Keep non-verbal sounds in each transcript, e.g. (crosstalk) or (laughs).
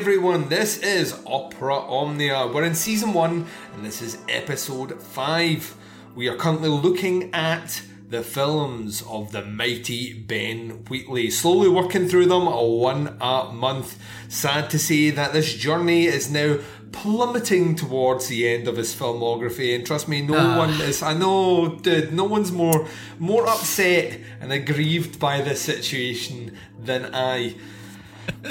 Everyone. This is Opera Omnia. We're in season one, and this is episode five. We are currently looking at the films of the mighty Ben Wheatley, slowly working through them one a month. Sad to say that this journey is now plummeting towards the end of his filmography, and trust me, no Ah. one is. I know, dude. No one's more more upset and aggrieved by this situation than I. (laughs)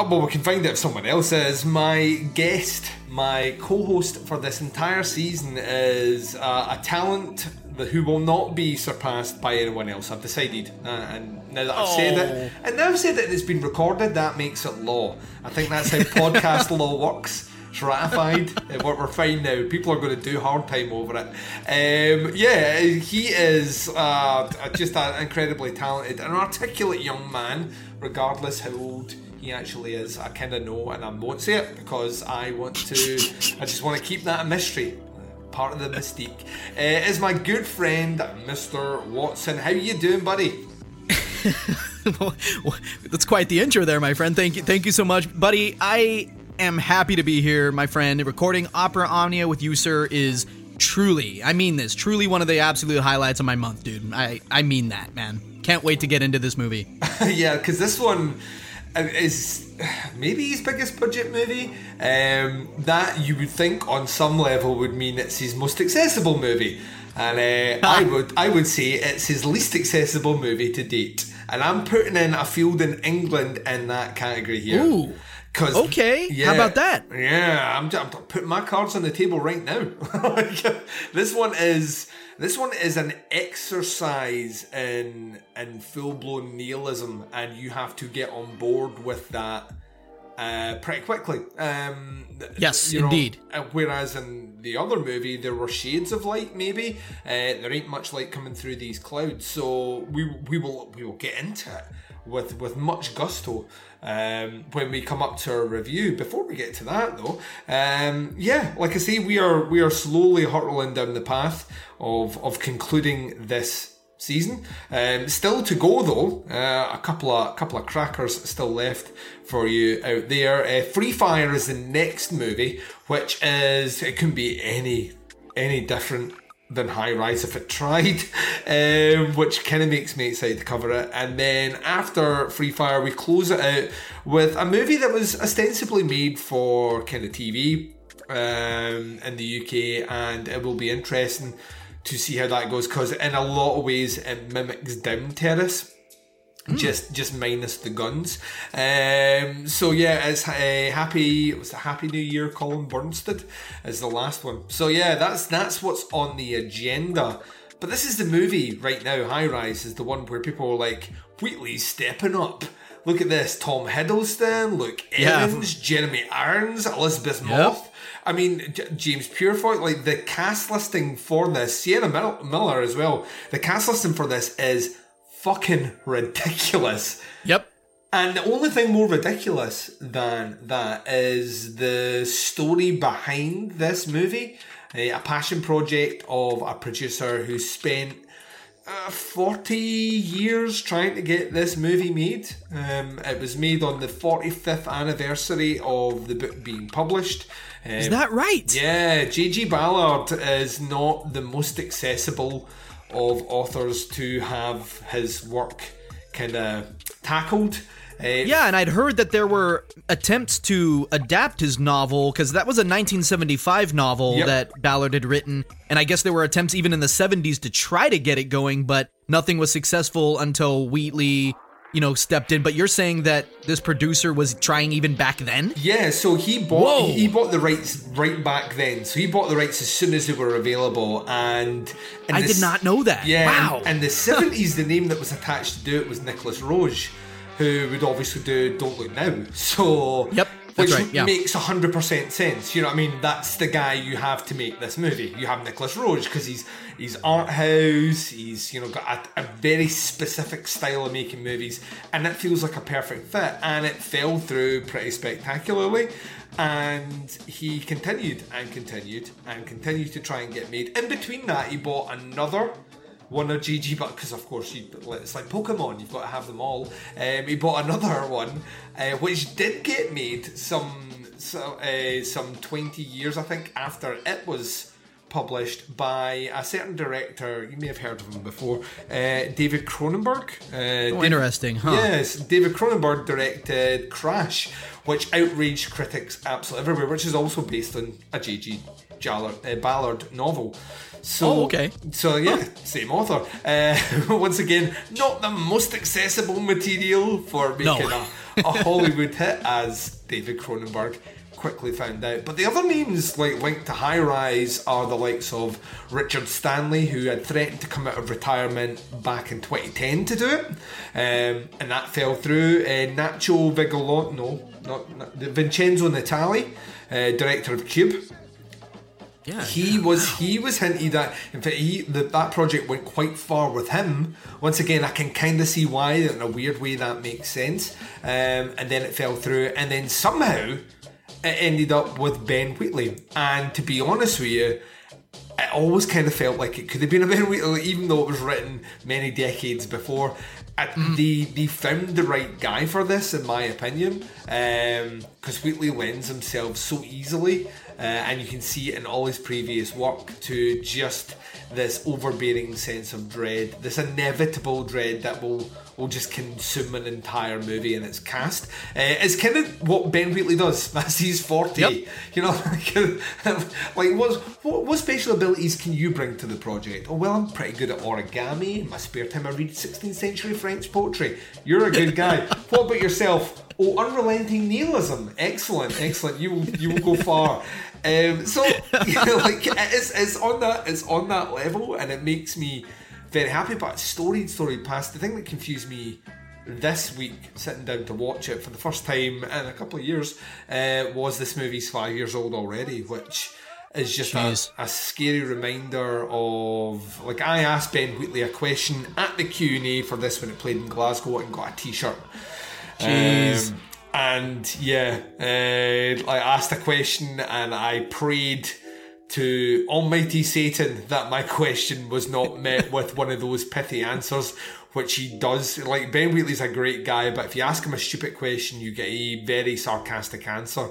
Oh, well, we can find out if someone else is. My guest, my co host for this entire season is uh, a talent who will not be surpassed by anyone else. I've decided. Uh, and now that I've said it, and now I've said that it's been recorded, that makes it law. I think that's how (laughs) podcast law works. It's ratified. Uh, We're we're fine now. People are going to do hard time over it. Um, yeah, he is uh, just an incredibly talented and articulate young man, regardless how old he actually is. I kind of know, and I won't say it because I want to. I just want to keep that a mystery. Part of the mystique uh, is my good friend Mr. Watson. How you doing, buddy? (laughs) That's quite the intro there, my friend. Thank you, thank you so much, buddy. I am happy to be here, my friend. Recording Opera Omnia with you, sir, is truly, I mean this, truly one of the absolute highlights of my month, dude. I, I mean that, man. Can't wait to get into this movie. (laughs) yeah, because this one is maybe his biggest budget movie. Um, that you would think on some level would mean it's his most accessible movie, and uh, I (laughs) would I would say it's his least accessible movie to date. And I'm putting in a field in England in that category here. Ooh. Cause, Okay, how about that? Yeah, I'm, I'm putting my cards on the table right now. (laughs) this one is this one is an exercise in in full blown nihilism, and you have to get on board with that uh, pretty quickly. Um, Yes, you know, indeed. whereas in the other movie, there were shades of light. Maybe uh, there ain't much light coming through these clouds, so we we will we will get into it with with much gusto um, when we come up to our review. Before we get to that, though, um, yeah, like I say, we are we are slowly hurtling down the path of of concluding this season. Um, still to go though. Uh, a couple of couple of crackers still left for you out there. Uh, Free Fire is the next movie, which is it couldn't be any any different than High Rise if it tried, um, which kind of makes me excited to cover it. And then after Free Fire, we close it out with a movie that was ostensibly made for kind of TV um, in the UK, and it will be interesting to see how that goes because in a lot of ways it mimics Down Terrace. Just, just minus the guns. Um, so yeah, it's a happy. It was a happy New Year. Colin Burstead is the last one. So yeah, that's that's what's on the agenda. But this is the movie right now. High Rise is the one where people are like, Wheatley's stepping up. Look at this: Tom Hiddleston, Luke Yeah. Evans, Jeremy Irons, Elizabeth Moss. I mean, J- James Purefoy, like the cast listing for this, Sienna Mil- Miller as well. The cast listing for this is fucking ridiculous. Yep. And the only thing more ridiculous than that is the story behind this movie. A, a passion project of a producer who spent uh, 40 years trying to get this movie made. Um, it was made on the 45th anniversary of the book being published. Um, Is that right? yeah, J.G. Ballard is not the most accessible of authors to have his work kind of tackled. Uh, Yeah, and I'd heard that there were attempts to adapt his novel because that was a 1975 novel Yep. that Ballard had written, and I guess there were attempts even in the 70s to try to get it going, but nothing was successful until Wheatley, you know, stepped in. But you're saying that this producer was trying even back then? Yeah, so he bought Whoa. he bought the rights right back then. So he bought the rights as soon as they were available, and I the did not know that. Yeah, Wow. and, and the (laughs) seventies, the name that was attached to do it was Nicolas Roeg, who would obviously do Don't Look Now. So Yep, that's which right, yeah. makes hundred percent sense. You know what I mean? That's the guy you have to make this movie. You have Nicolas Roeg because he's he's art house. He's you know got a, a very specific style of making movies, and it feels like a perfect fit. And it fell through pretty spectacularly. And he continued and continued and continued to try and get made. In between that, he bought another won a GG, but because of course you, it's like Pokemon, you've got to have them all. Um, he bought another (laughs) one, uh, which did get made some so, uh, some twenty years, I think, after it was published by a certain director. You may have heard of him before, uh, David Cronenberg. Uh, oh, interesting, huh? Yes, David Cronenberg directed Crash, which outraged critics absolutely everywhere, which is also based on a J.G. uh, Ballard novel. So, oh, okay. So yeah, same author. Uh, (laughs) once again, not the most accessible material for making no. a, a Hollywood hit, as David Cronenberg quickly found out. But the other names like linked to High Rise are the likes of Richard Stanley, who had threatened to come out of retirement back in 2010 to do it, um, and that fell through. Uh, Nacho Vigalondo, no, not, not Vincenzo Natali, uh, director of Cube. Yeah, he yeah, was he was hinted at. In fact, he the, that project went quite far with him. Once again, I can kind of see why in a weird way that makes sense. Um, and then it fell through, and then somehow it ended up with Ben Wheatley. And to be honest with you, it always kind of felt like it could have been a (laughs) Ben Wheatley, even though it was written many decades before. Mm. They, they found the right guy for this, in my opinion, because Wheatley lends himself so easily, uh, and you can see it in all his previous work, to just this overbearing sense of dread, this inevitable dread that will will just consume an entire movie and its cast. Uh, it's kind of what Ben Wheatley does (laughs) as he's 40. Yep. You know, (laughs) like what, what, what special abilities can you bring to the project? Oh, well, I'm pretty good at origami. In my spare time, I read 16th century French poetry. You're a good guy. (laughs) what about yourself? Oh, unrelenting nihilism. Excellent, excellent. You will, you will go (laughs) far. Um, so, you (laughs) know, like it's, it's on that it's on that level, and it makes me very happy. But story story past the thing that confused me this week, sitting down to watch it for the first time in a couple of years, uh, was this movie's five years old already, which is just a, a, scary reminder of like I asked Ben Wheatley a question at the Q and A for this when it played in Glasgow and got a T-shirt. Jeez. Um, and yeah, uh, I asked a question and I prayed to Almighty Satan that my question was not met (laughs) with one of those pithy answers, which he does. Like Ben Wheatley's a great guy, but if you ask him a stupid question, you get a very sarcastic answer.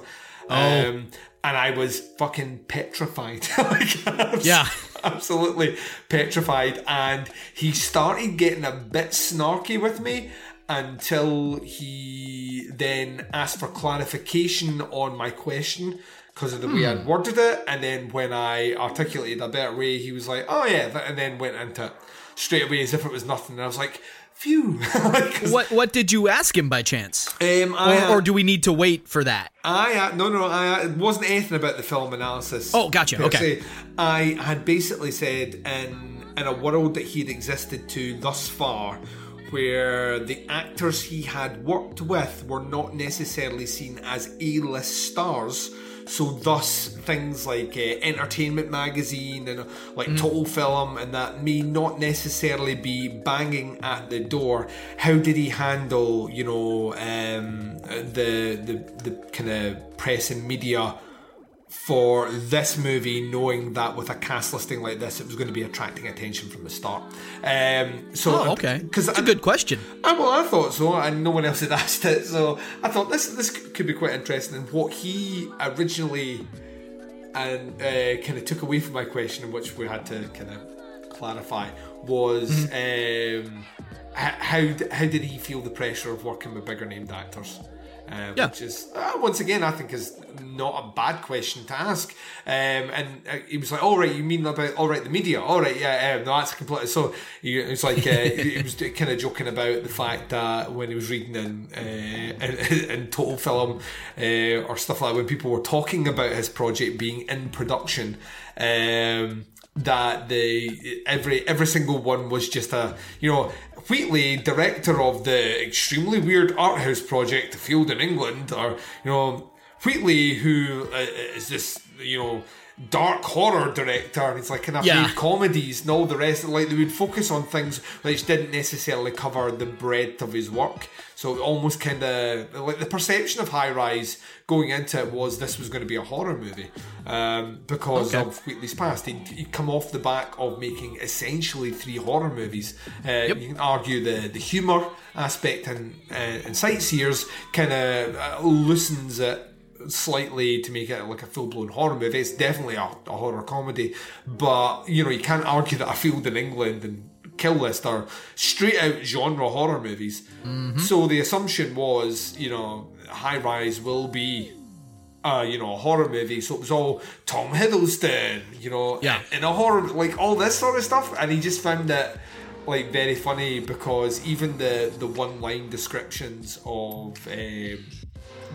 Oh. Um, and I was fucking petrified. (laughs) like, yeah. Absolutely petrified. And he started getting a bit snarky with me until he then asked for clarification on my question because of the way I'd hmm. worded it. And then when I articulated a better way, he was like, "Oh yeah," and then went into it straight away as if it was nothing. And I was like, "Phew!" (laughs) what What did you ask him by chance? Um, or, or, do we need to wait for that? I uh, no no I it wasn't anything about the film analysis. Oh, gotcha. Okay. Se. I had basically said in in a world that he'd existed to thus far where the actors he had worked with were not necessarily seen as A-list stars so thus things like uh, Entertainment Magazine and uh, like mm. Total Film and that may not necessarily be banging at the door. How did he handle, you know, um, the the the kind of press and media? For this movie, knowing that with a cast listing like this, it was going to be attracting attention from the start. Um, so, oh, okay, because it's a good question. I, well, I thought so, and no one else had (laughs) asked it, so I thought this this could be quite interesting. And what he originally and uh, kind of took away from my question, which we had to kind of clarify, was mm-hmm. um, how how did he feel the pressure of working with bigger named actors? Uh, yeah. Which is, uh, once again, I think is not a bad question to ask. Um, and uh, he was like, all right, you mean about, all right, the media? All right, yeah, um, no, that's completely. So he, was like, uh, (laughs) he was kind of joking about the fact that when he was reading in, uh, in, in, (laughs) Total Film uh, or stuff like that, when people were talking about his project being in production, um, that the every every single one was just a you know Wheatley, director of the extremely weird art house project Field in England, or you know Wheatley, who uh, is this you know dark horror director and he's like kind of Yeah. comedies and all the rest like they would focus on things which didn't necessarily cover the breadth of his work so almost kind of like the perception of high rise going into it was this was going to be a horror movie um, because Okay. of Wheatley's past he'd, he'd come off the back of making essentially three horror movies uh, you can argue the the humor aspect and uh, and sightseers kind of uh, loosens it slightly to make it like a full blown horror movie. It's definitely a, a horror comedy, but you know you can't argue that A Field in England and Kill List are straight out genre horror movies. So the assumption was, you know, High Rise will be. Uh, you know, a horror movie, so it was all Tom Hiddleston, you know, Yeah. in a horror, like all this sort of stuff, and he just found it like very funny because even the the one line descriptions of um,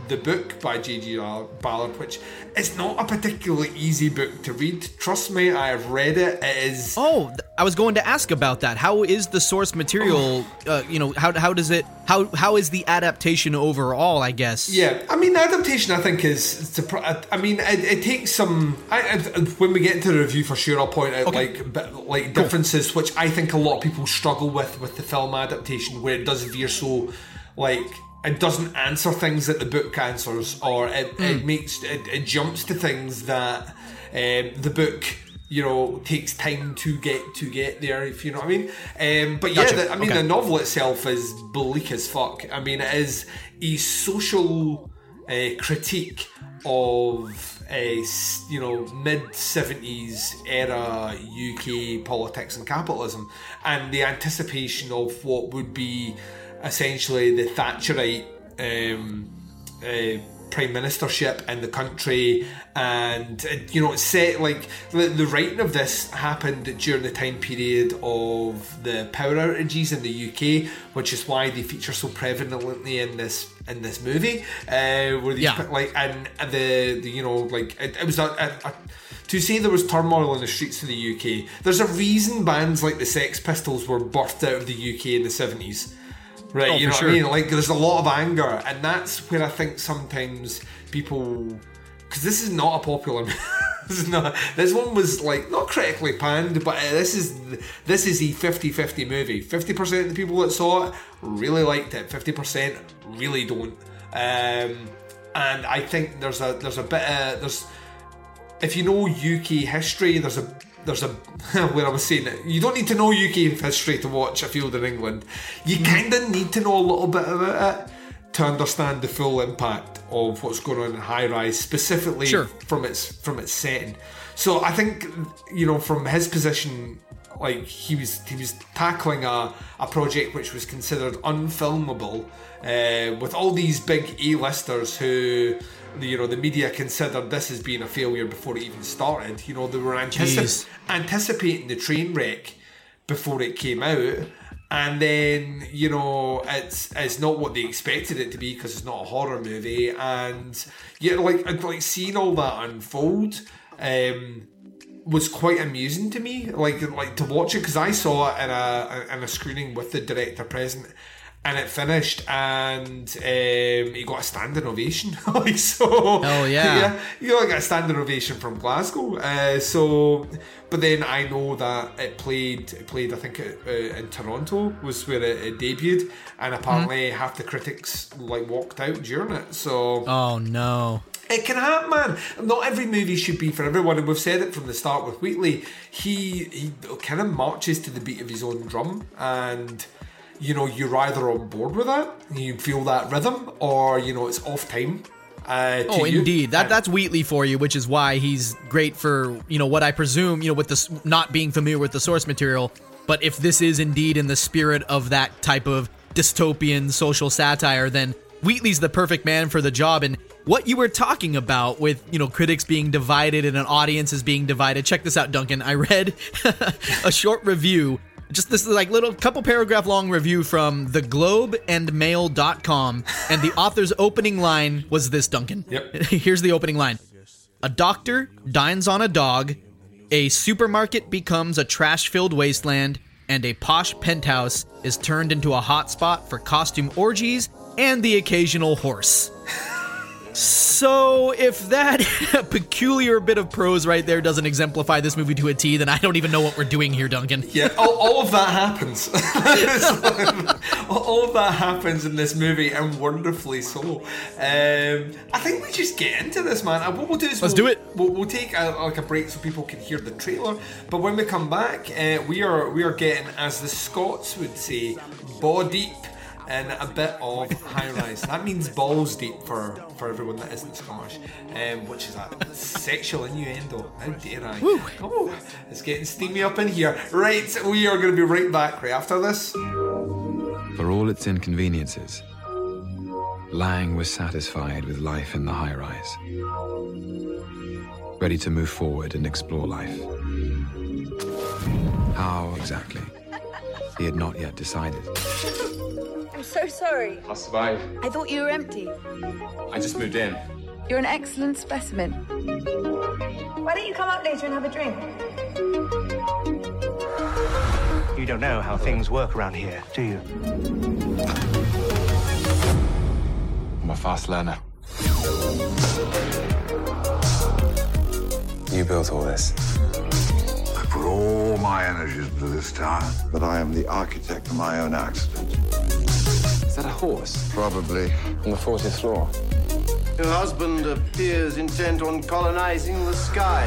the book by J.G. Ballard, which is not a particularly easy book to read. Trust me, I have read it. It is. Oh, I was going to ask about that. How is the source material? Uh, you know, how how does it? How how is the adaptation overall? I guess. Yeah, I mean, the adaptation I think is. to, I mean, it, it takes some. I, when we get into the review for sure, I'll point out like bit, like differences which I think a lot of people struggle with with the film adaptation, where it does veer so like it doesn't answer things that the book answers, or it, it makes it, it jumps to things that um, the book. You know, takes time to get to get there. If you know what I mean. Um, but yeah, Gotcha. the, I mean, Okay. the novel itself is bleak as fuck. I mean, it is a social uh, critique of a you know mid seventies era UK politics and capitalism, and the anticipation of what would be essentially the Thatcherite. Um, uh, prime ministership in the country and uh, you know it's set like the, the writing of this happened during the time period of the power outages in the UK which is why they feature so prevalently in this in this movie uh, where these Yeah. like and the, the you know like it, it was a, a, a to say there was turmoil in the streets of the UK, there's a reason bands like the Sex Pistols were birthed out of the UK in the 70s. Right, Oh, you know for what I mean? Like, there's a lot of anger, and that's where I think sometimes people. Because this is not a popular. (laughs) this, is not, this one was like not critically panned, but uh, this is this is a 50-50 movie. Fifty percent of the people that saw it really liked it. Fifty percent really don't. Um, and I think there's a there's a bit of, there's if you know UK history, there's a there's a (laughs) where I was saying it. You don't need to know UK history to watch A Field in England. You kind of need to know a little bit about it to understand the full impact of what's going on in High Rise, specifically Sure. from its from its setting. So I think you know from his position, like he was he was tackling a a project which was considered unfilmable, uh, with all these big A-listers who. You know, the media considered this as being a failure before it even started. You know, they were antici- Jeez. anticipating the train wreck before it came out, and then you know it's it's not what they expected it to be because it's not a horror movie, and yeah, like like seeing all that unfold. Um, was quite amusing to me, like like to watch it because I saw it in a in a screening with the director present, and it finished, and um, he got a standing ovation. (laughs) like so, Oh, yeah. (laughs) yeah, you know, got a standing ovation from Glasgow. Uh, so, but then I know that it played it played I think uh, in Toronto was where it, it debuted, and apparently half the critics like walked out during it. So Oh no. it can happen, man. Not every movie should be for everyone, and we've said it from the start with Wheatley. He he kind of marches to the beat of his own drum, and you know you're either on board with that, you feel that rhythm, or you know it's off time. Uh, Oh, you. indeed. That that's Wheatley for you, which is why he's great for you know what I presume you know with this not being familiar with the source material. But if this is indeed in the spirit of that type of dystopian social satire, then Wheatley's the perfect man for the job. And what you were talking about with you know critics being divided and an audience is being divided. Check this out, Duncan. I read (laughs) a short review just this like little couple paragraph long review from the globe and mail.com and the author's opening line was this duncan. Yep. (laughs) here's the opening line. A doctor dines on a dog a supermarket becomes a trash filled wasteland and a posh penthouse is turned into a hotspot for costume orgies and the occasional horse (laughs) So, if that (laughs) peculiar bit of prose right there doesn't exemplify this movie to a T, then I don't even know what we're doing here, Duncan. Yeah, all, all of that happens. (laughs) all of that happens in this movie, and wonderfully so. Um, I think we just get into this, man. And what we'll do is Let's we'll, do it. We'll, we'll take a, like a break so people can hear the trailer. But when we come back, uh, we are we are getting, as the Scots would say, ball deep and a bit of high rise. That means balls deep for, for everyone that isn't Scottish, um, which is a sexual innuendo. How dare I? Oh, it's getting steamy up in here. Right, we are going to be right back right after this. For all its inconveniences, Lang was satisfied with life in the high rise, ready to move forward and explore life. How exactly? He had not yet decided. I'm so sorry. I'll survive. I thought you were empty. I just moved in. You're an excellent specimen. Why don't you come up later and have a drink? You don't know how things work around here, do you? I'm a fast learner. You built all this. I put all my energies into this town, but I am the architect of my own accident. Is that a horse? Probably. On the 40th floor. Your husband appears intent on colonizing the sky.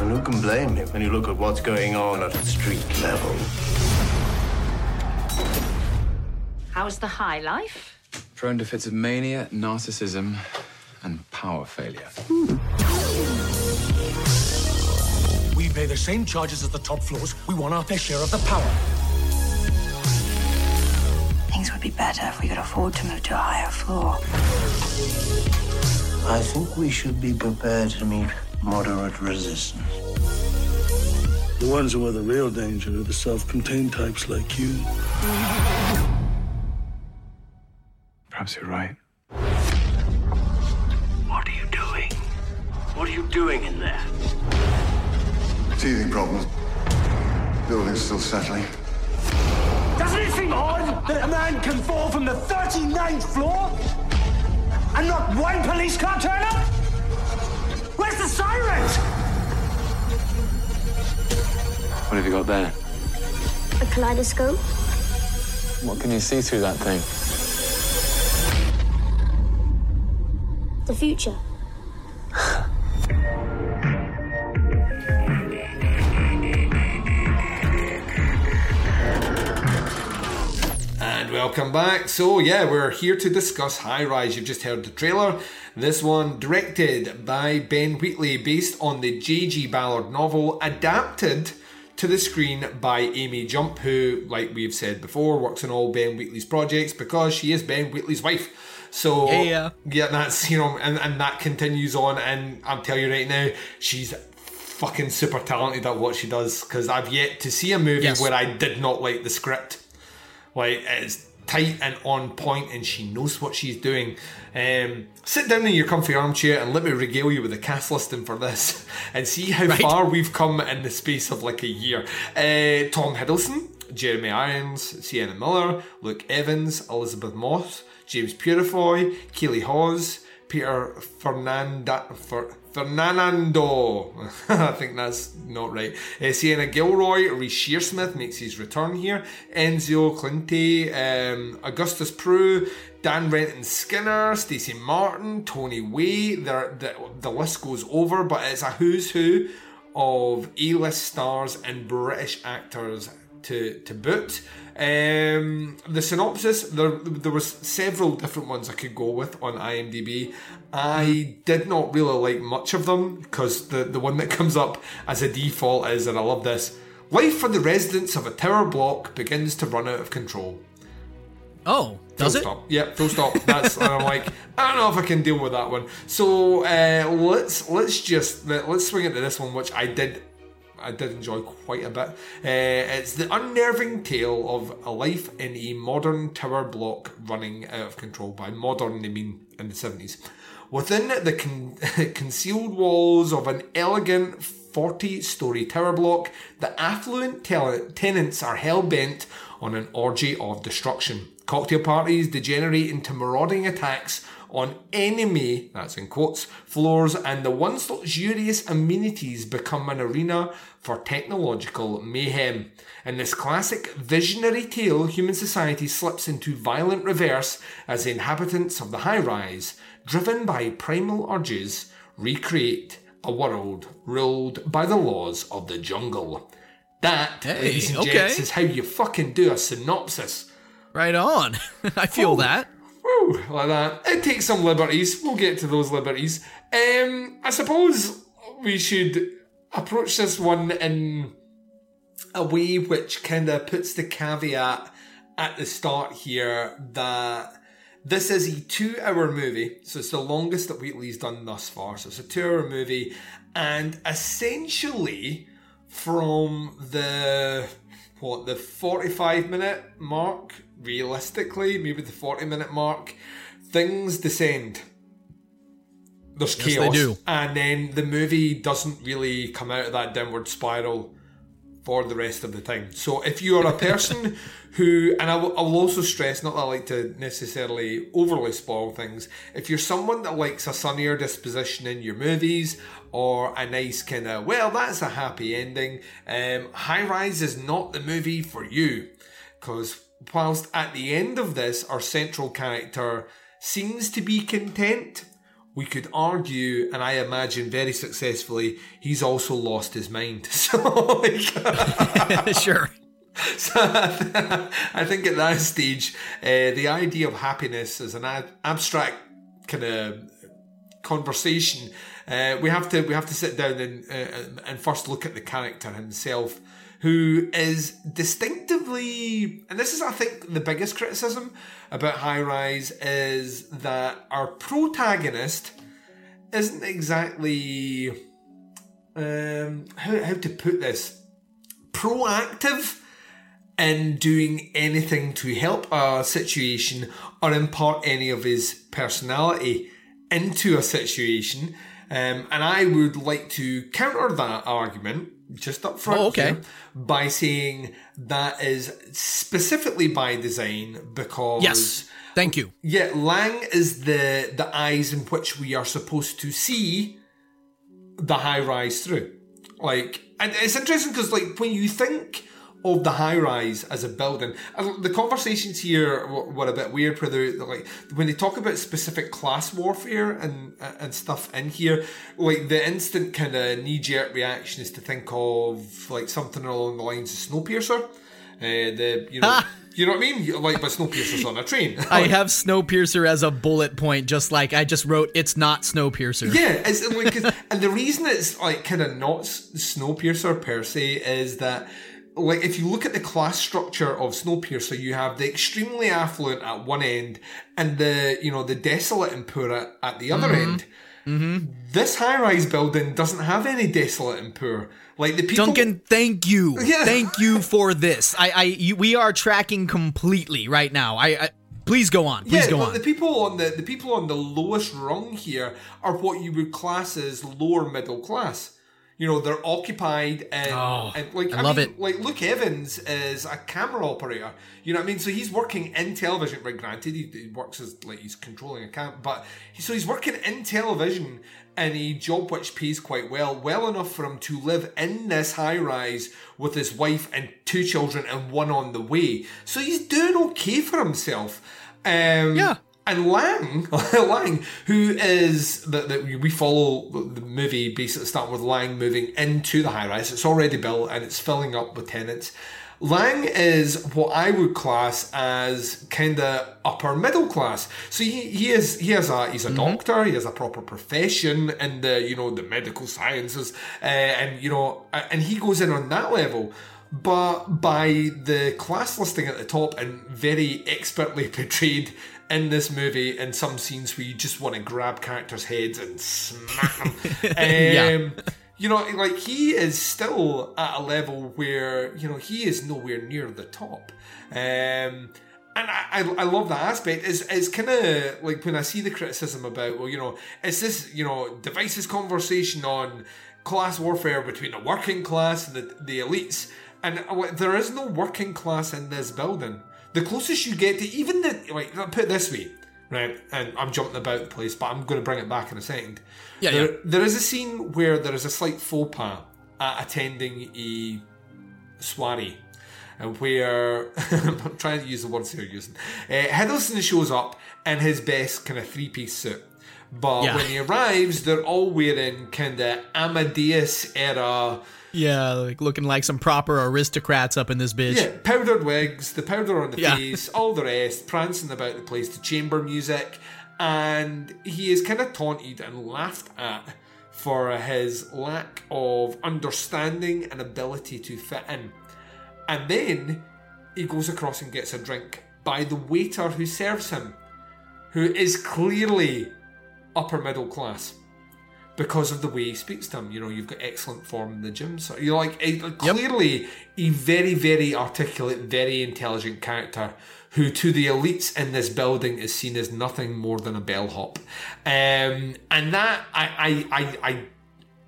And who can blame him when you look at what's going on at street level? How's the high life? Prone to fits of mania, narcissism, and power failure. We pay the same charges as the top floors. We want our fair share of the power. Things would be better if we could afford to move to a higher floor. I think we should be prepared to meet moderate resistance. The ones who are the real danger are the self-contained types like you. Perhaps you're right. What are you doing? What are you doing in there? Teething problems. Building's still settling. Doesn't it seem odd that a man can fall from the 39th floor and not one police car turn up? Where's the sirens? What have you got there? A kaleidoscope? What can you see through that thing? The future. Welcome back. So, yeah, we're here to discuss High Rise. You've just heard the trailer. This one directed by Ben Wheatley, based on the J.G. Ballard novel, adapted to the screen by Amy Jump, who, like we've said before, works on all Ben Wheatley's projects because she is Ben Wheatley's wife. So Yeah. yeah, that's you know, and, and that continues on. And I'm telling you right now, she's fucking super talented at what she does. Because I've yet to see a movie Yes. where I did not like the script. Like it's tight and on point, and she knows what she's doing. Um, sit down in your comfy armchair and let me regale you with the cast listing for this, (laughs) and see how Right. far we've come in the space of like a year. Uh, Tom Hiddleston, Jeremy Irons, Sienna Miller, Luke Evans, Elizabeth Moss, James Purefoy, Keeley Hawes, Peter Fernanda, Fer, Fernando. (laughs) I think that's not right. Uh, Sienna Guillory, Reece Shearsmith makes his return here. Enzo Cilenti, um, Augustus Prew, Dan Renton Skinner, Stacy Martin, Tony Way. The, the list goes over, but it's a who's who of A-list stars and British actors to to boot. Um, the synopsis there there was several different ones I could go with on IMDb. I did not really like much of them because the the one that comes up as a default is, and I love this. Life for the residents of a tower block begins to run out of control. Oh, does full it? Stop. Yep, full stop. That's and I'm like, (laughs) I don't know if I can deal with that one. So uh, let's let's just let, let's swing into this one, which I did I did enjoy quite a bit. Uh, it's the unnerving tale of a life in a modern tower block running out of control. By modern, they mean in the seventies. Within the con- (laughs) concealed walls of an elegant 40 story tower block, the affluent tel- tenants are hell bent on an orgy of destruction. Cocktail parties degenerate into marauding attacks on enemy, that's in quotes, floors, and the once luxurious amenities become an arena for technological mayhem. In this classic visionary tale, human society slips into violent reverse as the inhabitants of the high rise, driven by primal urges, recreate a world ruled by the laws of the jungle. That, Hey, ladies and okay. gents, is how you fucking do a synopsis. Right on. (laughs) I feel Oh. that. Woo, like that. It takes some liberties. We'll get to those liberties. Um, I suppose we should approach this one in a way which kind of puts the caveat at the start here that this is a two hour movie. So it's the longest that Wheatley's done thus far. So it's a two hour movie. And essentially, from the what the 45 minute mark realistically maybe the 40 minute mark things descend there's Yes, they chaos do. and then the movie doesn't really come out of that downward spiral for the rest of the time. So if you are a person (laughs) who and I will, I will also stress not that I like to necessarily overly spoil things if you're someone that likes a sunnier disposition in your movies or a nice kind of well that's a happy ending um, high rise is not the movie for you. Because whilst at the end of this our central character seems to be content we could argue, and I imagine very successfully, he's also lost his mind. (laughs) So, like, (laughs) sure. So (laughs) I think at that stage, uh, the idea of happiness as an ad- abstract kind of conversation, uh, we have to we have to sit down and uh, and first look at the character himself, who is distinctively, and this is I think the biggest criticism about High Rise is that our protagonist isn't exactly um, how how to put this proactive in doing anything to help a situation or impart any of his personality into a situation. Um, and I would like to counter that argument just up front Oh, okay. by saying that is specifically by design because Yes. Thank you. yeah, Lang is the the eyes in which we are supposed to see the high rise through. Like, and it's interesting because like when you think of the high rise as a building, and the conversations here were, were a bit weird. Where like when they talk about specific class warfare and and stuff in here, like the instant kind of knee jerk reaction is to think of like something along the lines of Snowpiercer. Uh, the you know you know what I mean? Like, but Snowpiercer's on a train. (laughs) I have Snowpiercer as a bullet point, just like I just wrote, it's not Snowpiercer. Yeah, it's like, and the reason it's like kind of not Snowpiercer per se is that, like, if you look at the class structure of Snowpiercer, you have the extremely affluent at one end and the you know the desolate and poor at, at the other Mhm. end. This high-rise building doesn't have any desolate and poor. Like the people. Duncan, thank you, Yeah. (laughs) thank you for this. I, I, you, we are tracking completely right now. I, I please go on. Please yeah, go on. the people on the the people on the lowest rung here are what you would class as lower middle class. You know, they're occupied and, Oh, and like I love mean, it. Like Luke Evans is a camera operator. You know what I mean? So he's working in television. Right, granted, he, he works as like he's controlling a cam, but he, so he's working in television in a job which pays quite well, well enough for him to live in this high rise with his wife and two children and one on the way. So he's doing okay for himself. Um, yeah. And Lang, (laughs) Lang, who is that that we follow the movie basically starting with Lang moving into the high rise. It's already built and it's filling up with tenants. Lang is what I would class as kind of upper middle class. So he, he is he has a he's a doctor. He has a proper profession in the you know the medical sciences, uh, and you know and he goes in on that level. But by the class listing at the top and very expertly (laughs) portrayed in this movie in some scenes where you just want to grab characters' heads and smack them. (laughs) um, Yeah. You know, like he is still at a level where you know he is nowhere near the top. Um, and I, I, I love that aspect. It's, it's kind of like when I see the criticism about, well, you know, it's this, you know, devices conversation on class warfare between the working class and the, the elites. And uh, there is no working class in this building. The closest you get to even the, like, put it this way, right? And I'm jumping about the place, but I'm going to bring it back in a second. Yeah, there, yeah. there is a scene where there is a slight faux pas at attending a soiree. And where (laughs) I'm trying to use the words you're using, uh, Hiddleston shows up in his best kind of three piece suit, but Yeah. when he arrives, they're all wearing kind of Amadeus era Yeah, like looking like some proper aristocrats up in this bitch. Yeah, powdered wigs, the powder on the Yeah. face, all the rest, prancing about the place to chamber music, and he is kind of taunted and laughed at for his lack of understanding and ability to fit in. And then he goes across and gets a drink by the waiter who serves him, who is clearly upper middle class because of the way he speaks to him. You know, you've got excellent form in the gym. So you're like a, clearly a very, very articulate, very intelligent character who, to the elites in this building, is seen as nothing more than a bellhop. Um, and that I, I, I, I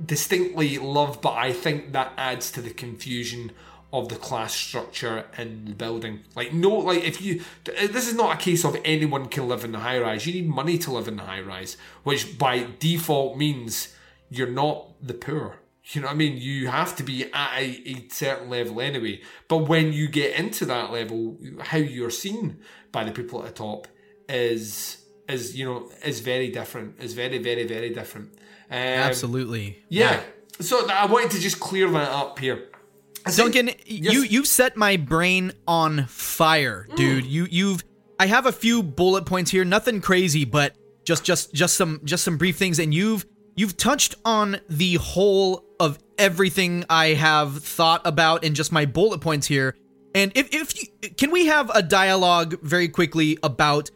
distinctly love, but I think that adds to the confusion of the class structure in the building. Like no, like if you, this is not a case of anyone can live in the high rise. You need money to live in the high rise, which by default means you're not the poor. You know what I mean? You have to be at a, a certain level anyway. But when you get into that level, how you're seen by the people at the top is is you know is very different. Is very very very different. Um, Absolutely. yeah. So I wanted to just clear that up here. Duncan, you you've set my brain on fire, mm. dude. You you've I have a few bullet points here, nothing crazy, but just just just some just some brief things and you've you've touched on the whole of everything I have thought about in just my bullet points here. And if if you can we have a dialogue very quickly about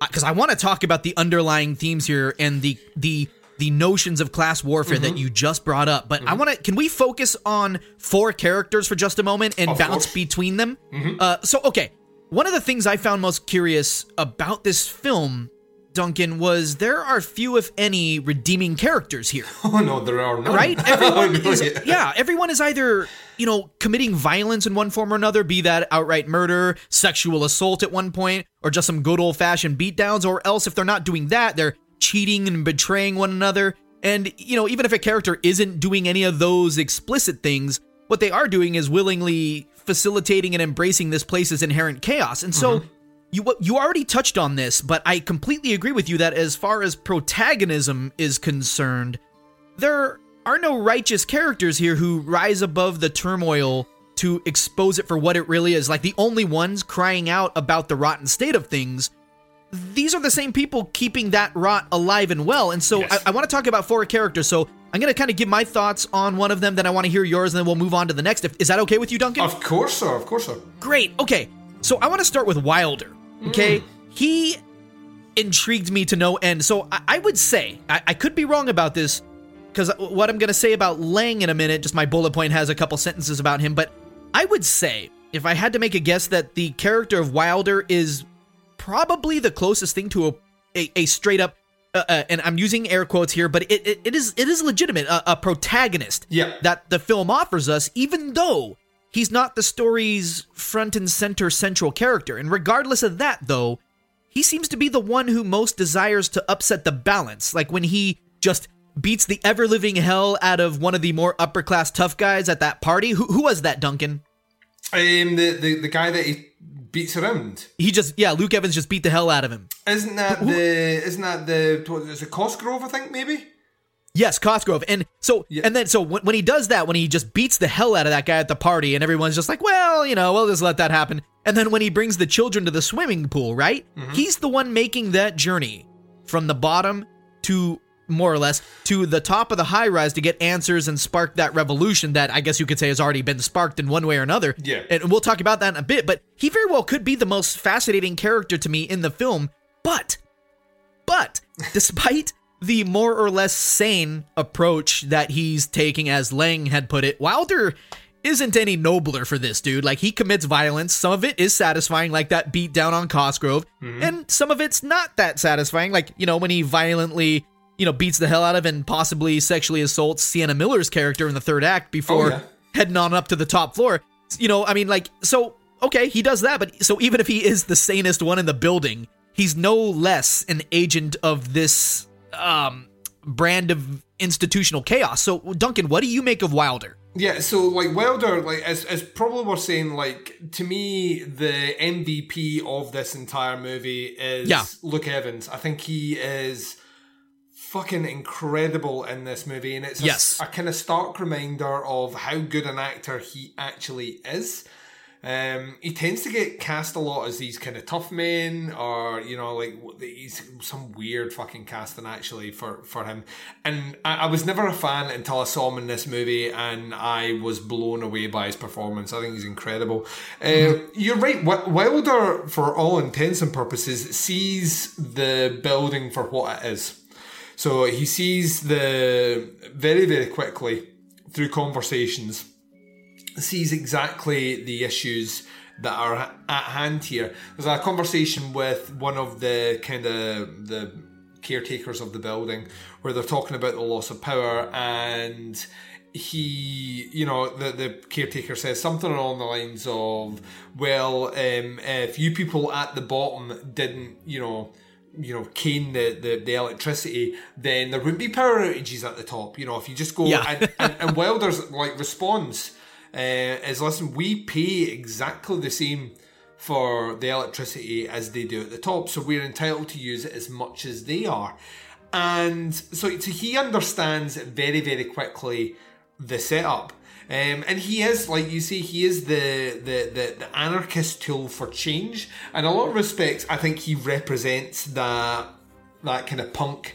uh, because I want to talk about the underlying themes here and the the the notions of class warfare that Mhm. you just brought up. But I want to. Can we focus on four characters for just a moment and Of bounce course. between them? Mhm. Uh, so okay, one of the things I found most curious about this film, Duncan, was there are few, if any, redeeming characters here. (laughs) Oh no, there are none. Right? (laughs) Everyone is yeah. yeah, everyone is either, you know, committing violence in one form or another, be that outright murder, sexual assault at one point, or just some good old-fashioned beatdowns, or else if they're not doing that, they're cheating and betraying one another. And, you know, even if a character isn't doing any of those explicit things, what they are doing is willingly facilitating and embracing this place's inherent chaos. And so mm-hmm. you you already touched on this, but I completely agree with you that as far as protagonism is concerned, there are no righteous characters here who rise above the turmoil to expose it for what it really is. Like the only ones crying out about the rotten state of things. These are the same people keeping that rot alive and well. And so I, I want to talk about four characters. So I'm going to kind of give my thoughts on one of them, then I want to hear yours, and then we'll move on to the next. If, is that okay with you, Duncan? Of course, sir. Of course, sir. Great. Okay. So I want to start with Wilder. Okay. Mm. He intrigued me to no end. So I, I would say, I, I could be wrong about this, because what I'm going to say about Lang in a minute, just my bullet point has a couple sentences about him, but I would say, if I had to make a guess, that the character of Wilder is probably the closest thing to a, a, a straight up. Uh, uh, and I'm using air quotes here, but it, it, it is it is legitimate a, a protagonist Yeah. that the film offers us, even though he's not the story's front and center central character. And regardless of that, though, he seems to be the one who most desires to upset the balance. Like when he just beats the ever living hell out of one of the more upper class tough guys at that party. Who, who was that, Duncan? Um, the, the the guy that he beats around. He just, yeah, Luke Evans just beat the hell out of him. Isn't that the? Isn't that the? What, is it Cosgrove? I think maybe. Yes, Cosgrove. And so, and then, so when, when he does that, when he just beats the hell out of that guy at the party, and everyone's just like, well, you know, we'll just let that happen. And then when he brings the children to the swimming pool, right? Mm-hmm. He's the one making that journey from the bottom to more or less to the top of the high rise to get answers and spark that revolution that I guess you could say has already been sparked in one way or another. Yeah. And we'll talk about that in a bit, but he very well could be the most fascinating character to me in the film. But, but, (laughs) despite the more or less sane approach that he's taking, as Lang had put it, Wilder isn't any nobler for this dude. Like, he commits violence. Some of it is satisfying, like that beat down on Cosgrove, mm-hmm. and some of it's not that satisfying, like, you know, when he violently. You know, beats the hell out of and possibly sexually assaults Sienna Miller's character in the third act before Oh, yeah. heading on up to the top floor. You know, I mean, like, so, okay, he does that, but so even if he is the sanest one in the building, he's no less an agent of this um, brand of institutional chaos. So, Duncan, what do you make of Wilder? Yeah, so like Wilder, like as as probably we're saying, like to me, the MVP of this entire movie is Yeah. Luke Evans. I think he is fucking incredible in this movie, and it's a, Yes. a kind of stark reminder of how good an actor he actually is. Um, he tends to get cast a lot as these kind of tough men, or you know, like he's some weird fucking casting actually for for him. And I, I was never a fan until I saw him in this movie, and I was blown away by his performance. I think he's incredible. Uh, you're right. Wilder, for all intents and purposes, sees the building for what it is. So he sees the very very quickly through conversations sees exactly the issues that are at hand here. There's a conversation with one of the kind of the caretakers of the building where they're talking about the loss of power and he you know the the caretaker says something along the lines of well um, if you people at the bottom didn't you know you know cane the, the the electricity then there wouldn't be power outages at the top you know if you just go Yeah. and, and, and Wilder's like response uh, is listen, we pay exactly the same for the electricity as they do at the top, so we're entitled to use it as much as they are. And so, so he understands very, very quickly the setup. Um, and he is, like you say, he is the, the, the, the anarchist tool for change. And in a lot of respects, I think he represents that that kind of punk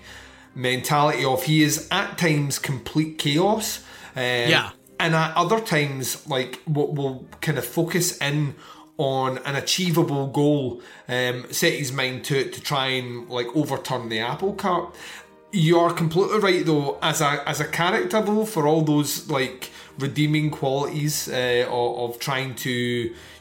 mentality of he is at times complete chaos. Um, Yeah. and at other times like will, will kind of focus in on an achievable goal um set his mind to it to try and like overturn the apple cart you are completely right though as a as a character though for all those like redeeming qualities uh, of, of trying to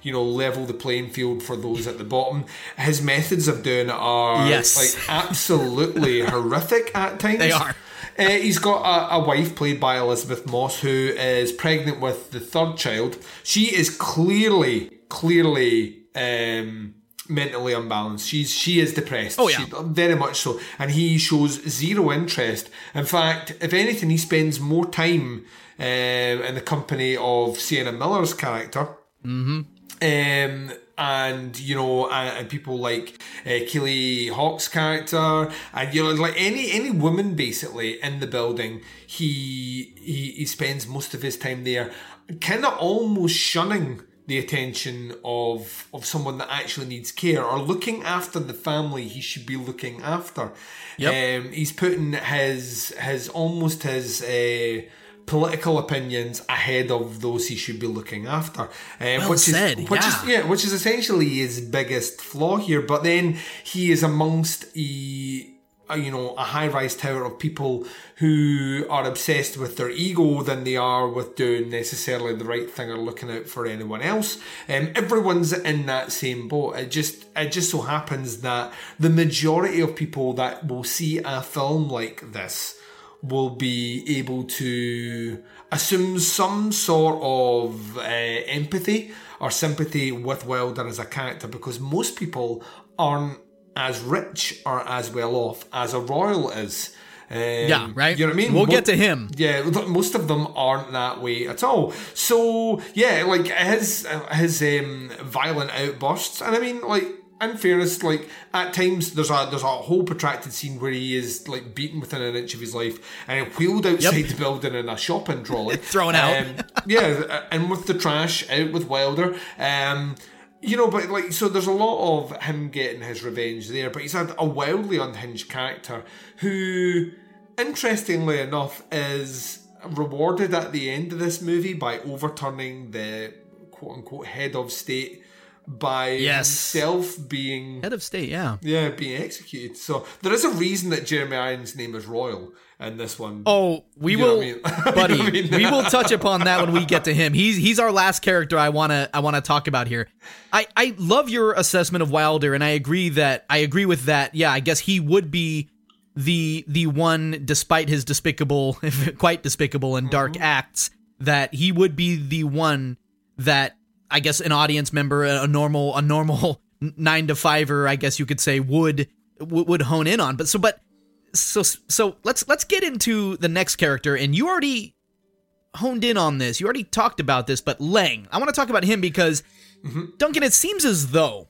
you know level the playing field for those at the bottom his methods of doing it are Yes. like absolutely (laughs) horrific at times They are. uh, he's got a, a wife played by Elizabeth Moss who is pregnant with the third child. She is clearly, clearly um, mentally unbalanced. She's she is depressed. Oh, yeah. She- very much so. And he shows zero interest. In fact, if anything, he spends more time um, in the company of Sienna Miller's character Mm-hmm. um, and you know, and, and people like uh, Keeley Hawes' character, and you know, like any any woman basically in the building, he he, he spends most of his time there, kind of almost shunning the attention of of someone that actually needs care or looking after the family he should be looking after. Yep. Um, he's putting his his almost his. Uh, political opinions ahead of those he should be looking after. Uh, Well which said, is which yeah. is yeah, which is essentially his biggest flaw here. But then he is amongst a, you know a high rise tower of people who are obsessed with their ego than they are with doing necessarily the right thing or looking out for anyone else. Um, everyone's in that same boat. It just it just so happens that the majority of people that will see a film like this will be able to assume some sort of uh, empathy or sympathy with Wilder as a character because most people aren't as rich or as well off as a royal is. Um, Yeah, right? You know what I mean? We'll Mo- get to him. Yeah, most of them aren't that way at all. So yeah, like his his um, violent outbursts, and I mean, like in fairness, like at times there's a there's a whole protracted scene where he is like beaten within an inch of his life and wheeled outside Yep. the building in a shopping trolley, (laughs) Thrown out. Um, yeah, and with the trash out with Wilder. Um, you know, but like, so there's a lot of him getting his revenge there, but he's had a wildly unhinged character who, interestingly enough, is rewarded at the end of this movie by overturning the quote unquote head of state by Yes. himself being Head of state, yeah. yeah being executed. So there is a reason that Jeremy Irons' name is Royal in this one. Oh, we will, I mean? (laughs) Buddy. I mean? we will touch upon that when we get to him. He's he's our last character I wanna I wanna talk about here. I I love your assessment of Wilder, and I agree that I agree with that. Yeah, I guess he would be the the one, despite his despicable, (laughs) quite despicable and dark Mm-hmm. acts, that he would be the one that I guess an audience member, a normal a normal (laughs) nine to fiver, I guess you could say, would would hone in on. But so, but so so let's let's get into the next character, and you already honed in on this. You already talked about this, but Laing, I want to talk about him because mm-hmm. Duncan, it seems as though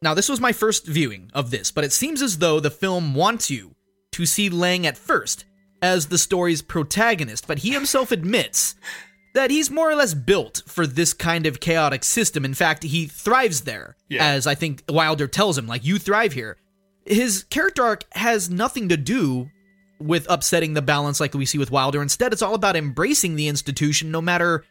now this was my first viewing of this, but it seems as though the film wants you to see Laing at first as the story's protagonist, but he himself admits that he's more or less built for this kind of chaotic system. In fact, he thrives there, yeah. as I think Wilder tells him, like, you thrive here. His character arc has nothing to do with upsetting the balance like we see with Wilder. Instead, it's all about embracing the institution no matter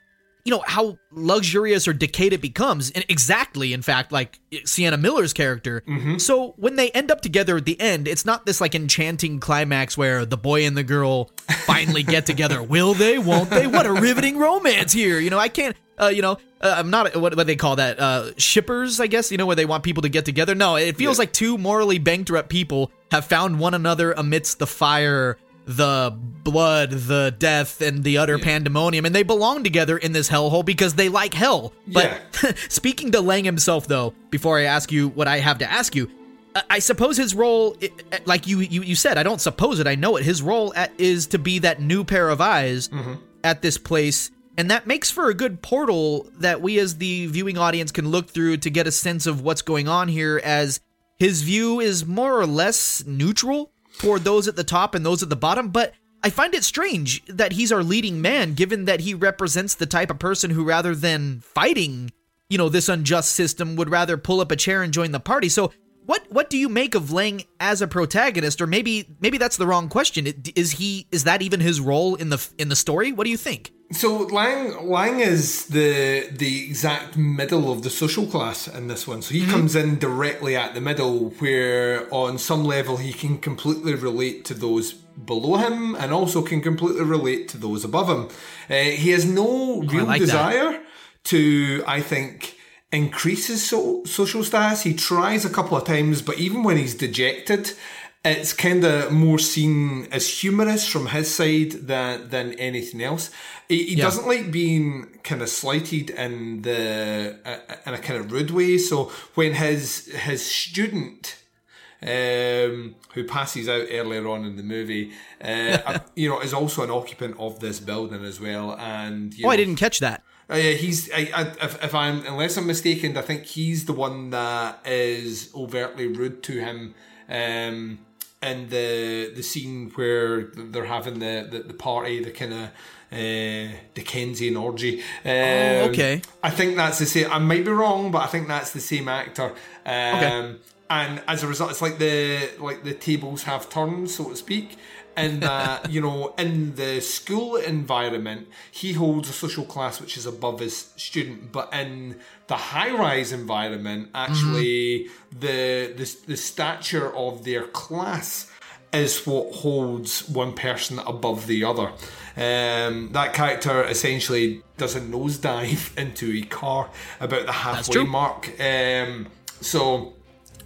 you know how luxurious or decayed it becomes and exactly in fact like sienna miller's character mm-hmm. so when they end up together at the end it's not this like enchanting climax where the boy and the girl (laughs) finally get together will they won't they what a riveting romance here you know i can't uh, you know, uh, I'm not what, what they call that uh, shippers, I guess. You know, where they want people to get together. No, it feels yeah. like two morally bankrupt people have found one another amidst the fire the blood, the death, and the utter yeah. pandemonium, and they belong together in this hellhole because they like hell. But yeah. (laughs) speaking to Laing himself, though, before I ask you what I have to ask you, I suppose his role, like you, you, you said, I don't suppose it, I know it. His role at, is to be that new pair of eyes mm-hmm. at this place, and that makes for a good portal that we, as the viewing audience, can look through to get a sense of what's going on here. As his view is more or less neutral toward those at the top and those at the bottom, but I find it strange that he's our leading man, given that he represents the type of person who, rather than fighting, you know, this unjust system, would rather pull up a chair and join the party. So, what what do you make of Laing as a protagonist, or maybe maybe that's the wrong question? Is he is that even his role in the in the story? What do you think? So Laing Laing is the the exact middle of the social class in this one. So he mm-hmm. comes in directly at the middle, where on some level he can completely relate to those below him, and also can completely relate to those above him. Uh, he has no oh, real like desire that. to, I think, increase his so- social status. He tries a couple of times, but even when he's dejected it's kind of more seen as humorous from his side than than anything else. He, he yeah. doesn't like being kind of slighted in the uh, in a kind of rude way. So when his his student um, who passes out earlier on in the movie, uh, (laughs) you know, is also an occupant of this building as well. And oh, know, I didn't catch that. Uh, yeah, he's. I, I, if, if I'm, unless I'm mistaken, I think he's the one that is overtly rude to him. Um, in the the scene where they're having the the, the party, the kind of uh, Dickensian orgy. Oh, um, oh, okay. I think that's the same. I might be wrong, but I think that's the same actor. Um, okay. And as a result, it's like the like the tables have turned, so to speak in (laughs) that you know in the school environment he holds a social class which is above his student but in the high-rise environment actually mm-hmm. the, the the stature of their class is what holds one person above the other um, that character essentially does a nosedive (laughs) into a car about the halfway mark um, so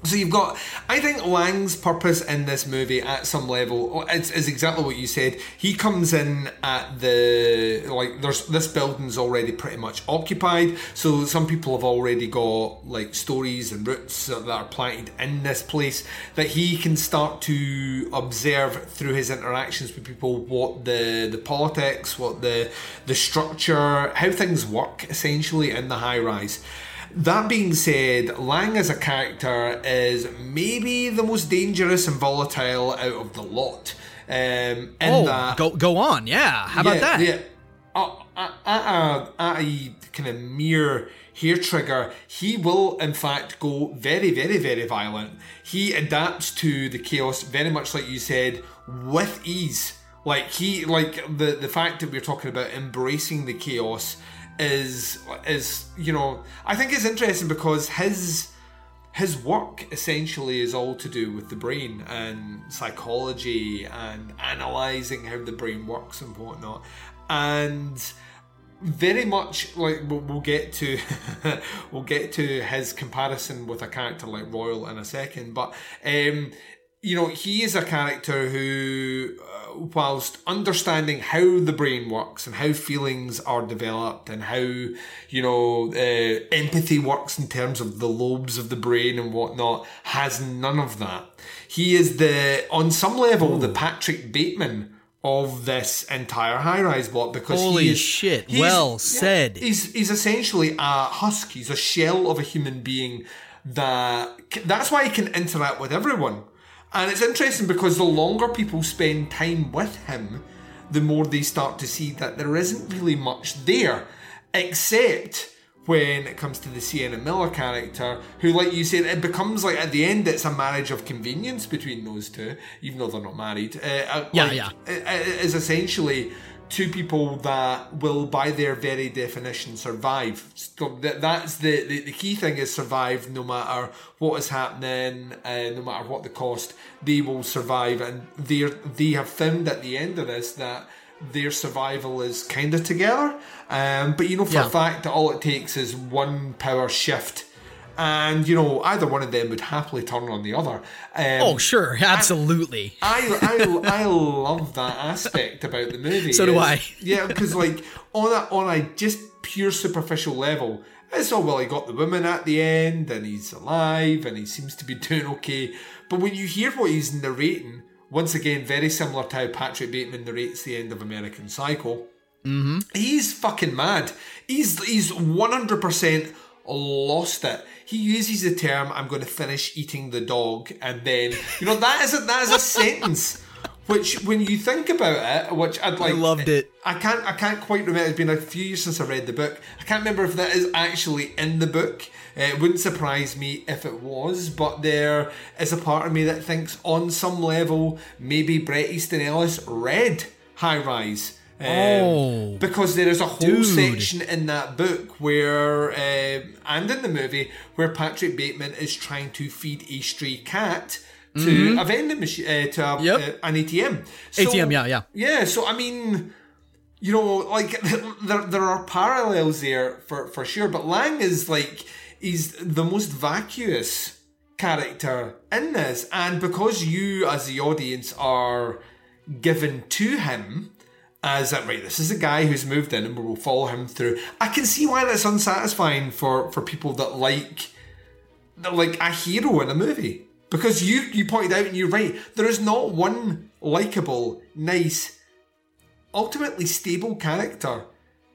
so you've got, I think Laing's purpose in this movie at some level is, is exactly what you said. He comes in at the like there's this building's already pretty much occupied, so some people have already got like stories and roots that are planted in this place that he can start to observe through his interactions with people what the the politics, what the the structure, how things work essentially in the high rise. That being said, Laing as a character is maybe the most dangerous and volatile out of the lot. Um, oh, that, go go on, yeah. How yeah, about that? Yeah, uh, at, a, at a kind of mere hair trigger, he will in fact go very, very, very violent. He adapts to the chaos very much like you said with ease. Like he, like the the fact that we're talking about embracing the chaos is is you know I think it's interesting because his his work essentially is all to do with the brain and psychology and analyzing how the brain works and whatnot. And very much like we'll, get to (laughs) we'll get to his comparison with a character like Royal in a second but um you know, he is a character who, uh, whilst understanding how the brain works and how feelings are developed and how, you know, uh, empathy works in terms of the lobes of the brain and whatnot, has none of that. He is the, on some level, the Patrick Bateman of this entire high rise block because Holy he is, shit, well yeah, said. he's he's essentially a husk. He's a shell of a human being that that's why he can interact with everyone. And it's interesting because the longer people spend time with him, the more they start to see that there isn't really much there, except when it comes to the Sienna Miller character, who, like you said, it becomes like at the end, it's a marriage of convenience between those two, even though they're not married. Uh, uh, Yeah, like, yeah. it- it is essentially two people that will, by their very definition, survive. So that, that's the, the, the key thing is survive no matter what is happening, uh, no matter what the cost, they will survive. And they they have found at the end of this that their survival is kind of together. Um, but you know for Yeah. a fact that all it takes is one power shift. And you know, either one of them would happily turn on the other. Um, oh, sure, absolutely. I, I, I love that aspect about the movie. So do I. (laughs) Yeah, because like on a on a just pure superficial level, it's all well. He got the woman at the end, and he's alive, and he seems to be doing okay. But when you hear what he's narrating, once again, very similar to how Patrick Bateman narrates the end of American Psycho. Mm-hmm. He's fucking mad. He's he's one hundred percent lost it. He uses the term "I'm going to finish eating the dog," and then you know that is a that is a sentence. Which, when you think about it, which I'd like, loved it. I can't, I can't quite remember. It's been a few years since I read the book. I can't remember if that is actually in the book. Uh, It wouldn't surprise me if it was, but there is a part of me that thinks, on some level, maybe Bret Easton Ellis read High Rise. Um, Oh. because there is a whole Dude. section in that book where, um, and in the movie, where Patrick Bateman is trying to feed a stray cat to Mhm. a vending machine, uh, to a, Yep. uh, an ATM. ATM, yeah, yeah. Yeah, so I mean, you know, like (laughs) there there are parallels there for for sure. But Laing is like he's the most vacuous character in this, and because you as the audience are given to him as that right, this is a guy who's moved in and we will follow him through. I can see why that's unsatisfying for for people that like that like a hero in a movie because you you pointed out and you're right. There is not one likable, nice, ultimately stable character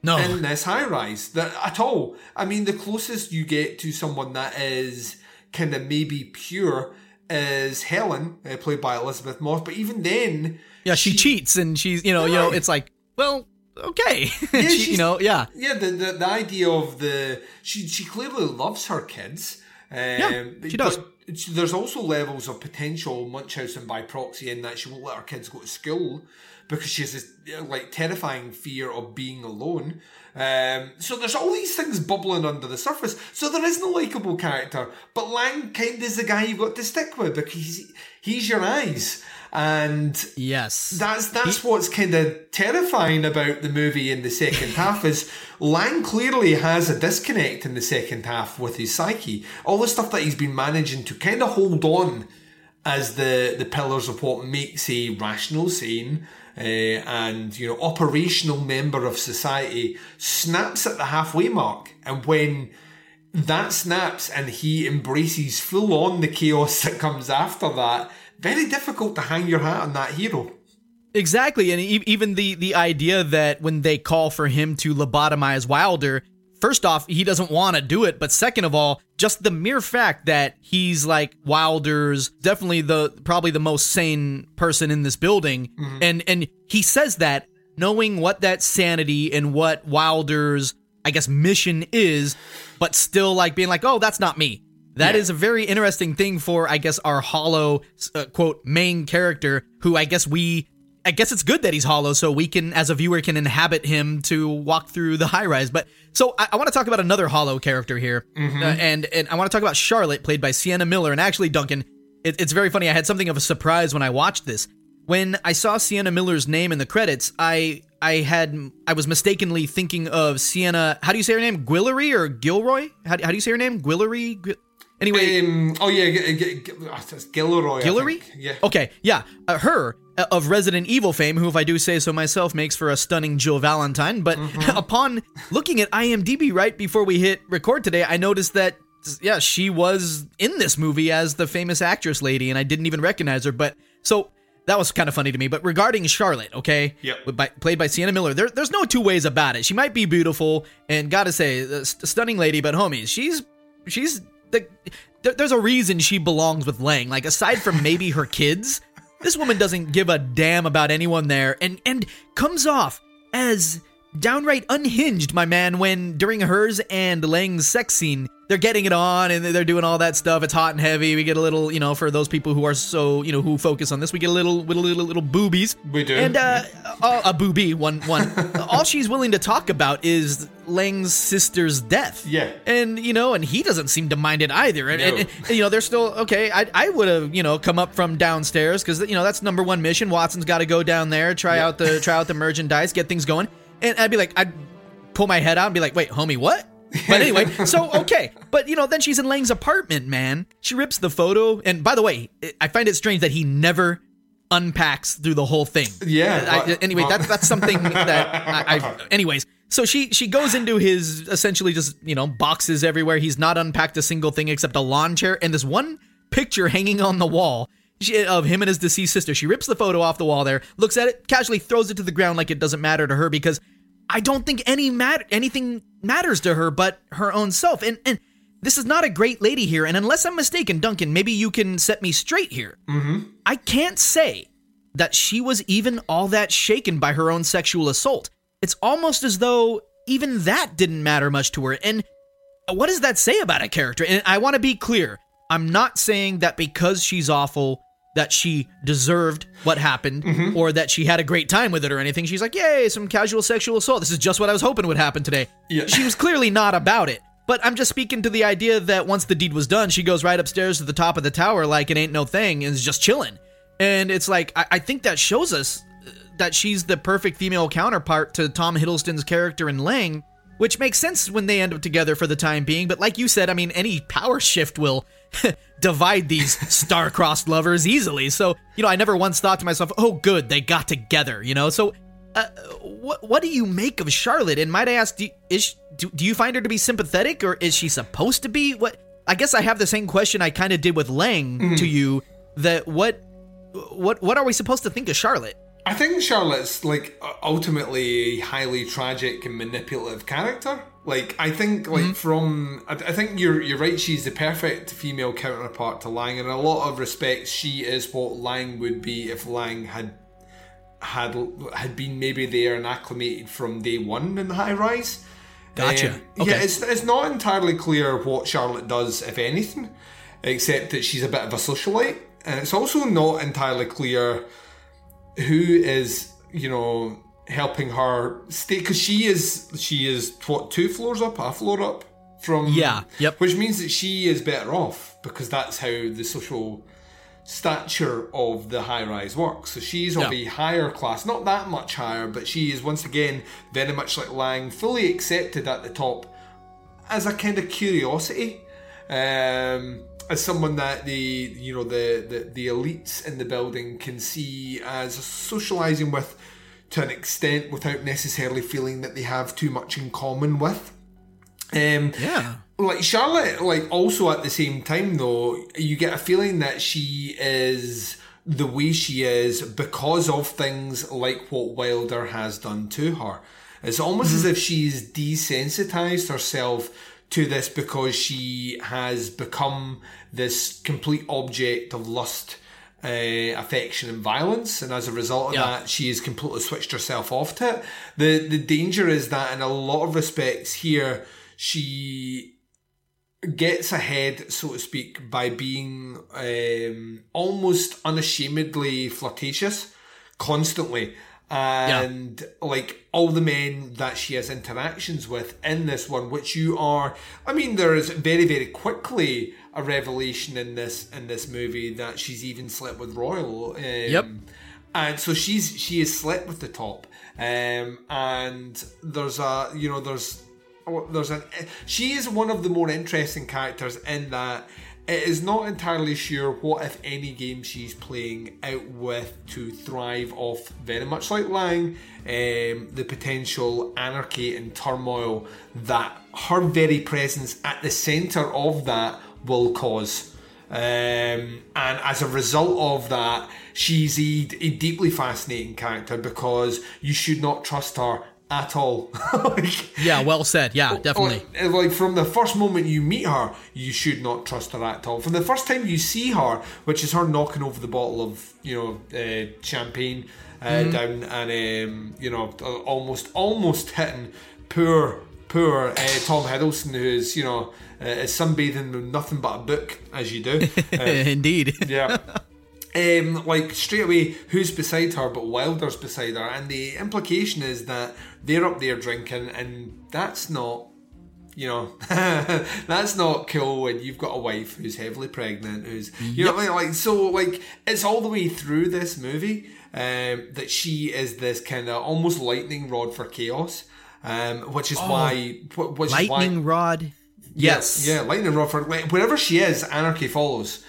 No. in this high rise that at all. I mean, the closest you get to someone that is kind of maybe pure is Helen, uh, played by Elizabeth Moss. But even then, Yeah, she, cheats and she's, you know, you know, it's like, well, okay. (laughs) Yeah, She- you know, yeah. yeah. The, the the idea of the she she clearly loves her kids. Um, yeah, she does. But there's also levels of potential Munchausen by proxy in that she won't let her kids go to school because she has this like terrifying fear of being alone. Um, so there's all these things bubbling under the surface. So there is no likable character, but Laing kind of is the guy you've got to stick with because he's, he's your eyes. And yes, that's that's what's kind of terrifying about the movie in the second (laughs) half is Laing clearly has a disconnect in the second half with his psyche. All the stuff that he's been managing to kind of hold on as the the pillars of what makes a rational, sane, uh, and you know operational member of society snaps at the halfway mark, and when that snaps and he embraces full on the chaos (laughs) that comes after that. Very difficult to hang your hat on that hero. Exactly, and e- even the the idea that when they call for him to lobotomize Wilder, first off, he doesn't want to do it, but second of all, just the mere fact that he's like Wilder's definitely the probably the most sane person in this building, mm-hmm. and and he says that knowing what that sanity and what Wilder's I guess mission is, but still like being like, oh, that's not me. That is a very interesting thing for, I guess, our hollow uh, quote main character, who I guess we, I guess it's good that he's hollow, so we can, as a viewer, can inhabit him to walk through the high rise. But so I, I want to talk about another hollow character here, Mhm. uh, and and I want to talk about Charlotte, played by Sienna Miller. And actually, Duncan, it, it's very funny. I had something of a surprise when I watched this. When I saw Sienna Miller's name in the credits, I I had I was mistakenly thinking of Sienna. How do you say her name? Guillory or Gilroy? How, how do you say her name? Guillory. Gui- Anyway, Um, oh yeah, G- G- G- Gilroy. Guillory? Yeah. Okay, yeah. Uh, her, uh, of Resident Evil fame, who, if I do say so myself, makes for a stunning Jill Valentine. But Mm-hmm. (laughs) upon looking at IMDb right before we hit record today, I noticed that, yeah, she was in this movie as the famous actress lady, and I didn't even recognize her. But so that was kind of funny to me. But regarding Charlotte, okay, Yep. by, played by Sienna Miller, there, there's no two ways about it. She might be beautiful, and gotta say, st- stunning lady, but homies, she's she's the. There, there's a reason she belongs with Laing. Like aside from maybe her kids, this woman doesn't give a damn about anyone there, and and comes off as downright unhinged, my man. When during hers and Laing's sex scene, they're getting it on and they're doing all that stuff. It's hot and heavy. We get a little, you know, for those people who are so, you know, who focus on this, we get a little, little, little, little boobies. We do. And uh, a boobie, one, one. (laughs) all she's willing to talk about is Laing's sister's death. Yeah. And you know, and he doesn't seem to mind it either. And, No. and, and, you know, they're still okay. I I would have you know come up from downstairs because you know that's number one mission. Watson's got to go down there, try out the try out the (laughs) merchandise, get things going. And I'd be like, I'd pull my head out and be like, wait, homie, what? But anyway, (laughs) so okay, but you know, then she's in Laing's apartment, man. She rips the photo, and by the way, I find it strange that he never unpacks through the whole thing. Yeah, I- anyway, that's that's something (laughs) that I, I. Anyways, so she she goes into his essentially just you know boxes everywhere. He's not unpacked a single thing except a lawn chair and this one picture hanging on the wall. She, of him and his deceased sister. She rips the photo off the wall there, looks at it, casually throws it to the ground like it doesn't matter to her because I don't think any matter anything matters to her but her own self. And and this is not a great lady here. And unless I'm mistaken, Duncan, maybe you can set me straight here. Mm-hmm. I can't say that she was even all that shaken by her own sexual assault. It's almost as though even that didn't matter much to her. And what does that say about a character? And I want to be clear. I'm not saying that because she's awful that she deserved what happened Mm-hmm. or that she had a great time with it or anything. She's like, "Yay, some casual sexual assault. This is just what I was hoping would happen today." Yeah. She was clearly not about it. But I'm just speaking to the idea that once the deed was done, she goes right upstairs to the top of the tower like it ain't no thing and is just chilling. And it's like, I, I think that shows us uh, that she's the perfect female counterpart to Tom Hiddleston's character in Laing, which makes sense when they end up together for the time being. But like you said, I mean, any power shift will (laughs) divide these (laughs) star-crossed lovers easily. So, you know, I never once thought to myself, "Oh, good, they got together." You know, so uh, what what do you make of Charlotte? And might I ask, do, is do, do you find her to be sympathetic, or is she supposed to be? What I guess I have the same question I kind of did with Laing to you. That what what what are we supposed to think of Charlotte? I think Charlotte's like ultimately a highly tragic and manipulative character. Like I think like from I, I think you're you're right. She's the perfect female counterpart to Laing. and In a lot of respects, she is what Laing would be if Laing had had had been maybe there and acclimated from day one in the high rise. Gotcha. Um, Okay. Yeah, it's it's not entirely clear what Charlotte does, if anything, except that she's a bit of a socialite, and it's also not entirely clear who is you know helping her stay because she is she is what two floors up a floor up from Yeah, yep. which means that she is better off because that's how the social stature of the high rise works so she's of Yeah. a higher class not that much higher but she is once again very much like Laing fully accepted at the top as a kind of curiosity um, as someone that the you know the, the the elites in the building can see as socializing with to an extent without necessarily feeling that they have too much in common with um Yeah. like Charlotte, like also at the same time though, you get a feeling that she is the way she is because of things like what Wilder has done to her. It's almost as if she's desensitized herself to this because she has become this complete object of lust, uh, affection, and violence, and as a result of Yeah. that, she has completely switched herself off to it. the The danger is that in a lot of respects here, she gets ahead, so to speak, by being um, almost unashamedly flirtatious constantly. And like all the men that she has interactions with in this one, which you are, I mean, there is very, very quickly a revelation in this in this movie that she's even slept with Royal. Um, Yep. And so she's she has slept with the top, um, and there's a you know there's well, there's an she is one of the more interesting characters in that it is not entirely sure what if any game she's playing out with to thrive off very much like Laing um, the potential anarchy and turmoil that her very presence at the center of that will cause. Um, and as a result of that, she's a, a, deeply fascinating character because you should not trust her at all. (laughs) like, yeah, well said. Yeah, definitely. Like, like, from the first moment you meet her, you should not trust her at all. From the first time you see her, which is her knocking over the bottle of you know uh, champagne uh, mm. down and um, you know almost almost hitting poor poor uh, Tom Hiddleston, who's you know uh, is sunbathing with nothing but a book, as you do. (laughs) Indeed. (laughs) yeah. Um, like straight away, who's beside her? But Wilder's beside her, and the implication is that they're up there drinking, and that's not, you know, (laughs) that's not cool when you've got a wife who's heavily pregnant, who's you yep. know, like so, like it's all the way through this movie um, that she is this kind of almost lightning rod for chaos, um, which is oh, why, which lightning is why, rod. Yes. Yeah, Lightning Rod for wherever she is, anarchy follows.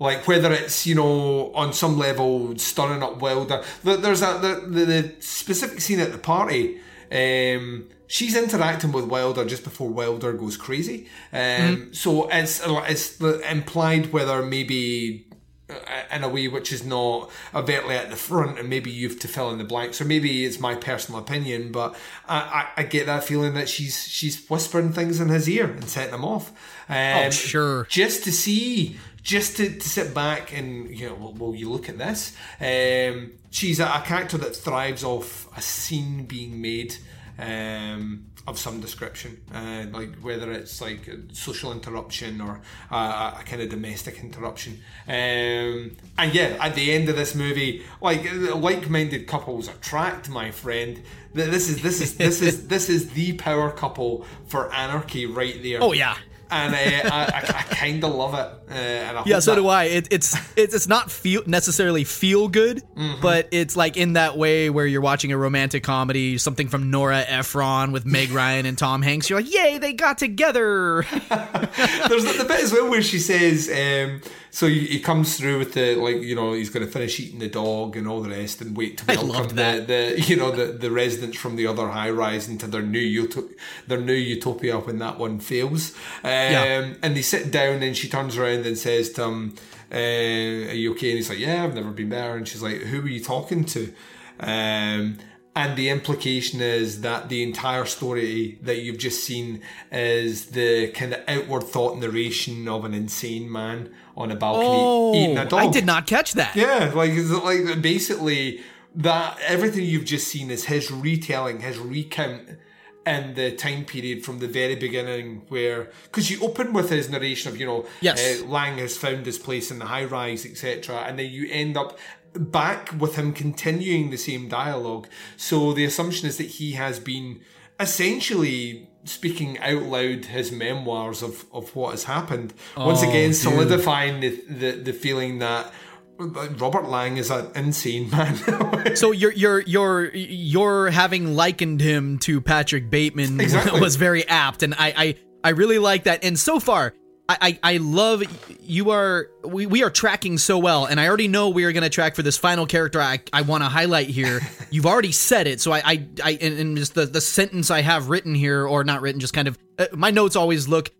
Like whether it's you know on some level stirring up Wilder. There's a the, the, the specific scene at the party. Um, she's interacting with Wilder just before Wilder goes crazy. Um, mm-hmm. So it's it's implied whether maybe uh, in a way which is not overtly at the front, and maybe you've to fill in the blanks, or maybe it's my personal opinion, but I, I, I get that feeling that she's she's whispering things in his ear and setting him off. Um, oh, sure. Just to see, just to, to sit back and you know, well, well you look at this. Um, she's a, a character that thrives off a scene being made. Um, of some description, uh, like whether it's like social interruption or a, a kind of domestic interruption. Um, and yeah, at the end of this movie, like like-minded couples attract, my friend. This is this is this is this is the power couple for anarchy right there. Oh yeah, and uh, I, I, I kind of love it. Uh, yeah, so that... do I. It, it's it's it's not feel necessarily feel good, mm-hmm. but it's like in that way where you're watching a romantic comedy, something from Nora Ephron with Meg (laughs) Ryan and Tom Hanks. You're like, yay, they got together. (laughs) There's the, the, bit as well where she says. Um, so he, he, comes through with the like you know he's going to finish eating the dog and all the rest and wait to (laughs) welcome the, the you know the, the residents from the other high rise into their new utop- their new utopia when that one fails. Um, yeah. And they sit down and she turns around and says to him, uh, "Are you okay?" And he's like, "Yeah, I've never been there." And she's like, "Who were you talking to?" Um, and the implication is that the entire story that you've just seen is the kind of outward thought narration of an insane man on a balcony oh, eating a dog. I did not catch that. Yeah, like like basically that everything you've just seen is his retelling, his recount in the time period from the very beginning where because you open with his narration of you know yes. Uh, laing has found his place in the high rise etc and then you end up back with him continuing the same dialogue so the assumption is that he has been essentially speaking out loud his memoirs of, of what has happened. Oh, Once again, solidifying the, the, the feeling that Robert Laing is an insane (laughs) man. so you're you're you're you're having likened him to Patrick Bateman exactly. (laughs) was very apt, and I I I really like that. And so far, I, I, love you are we, we are tracking so well and I already know we are going to track for this final character I, I want to highlight here. (laughs) You've already said it so I I, I and, just the, the sentence I have written here or not written just kind of uh, my notes always look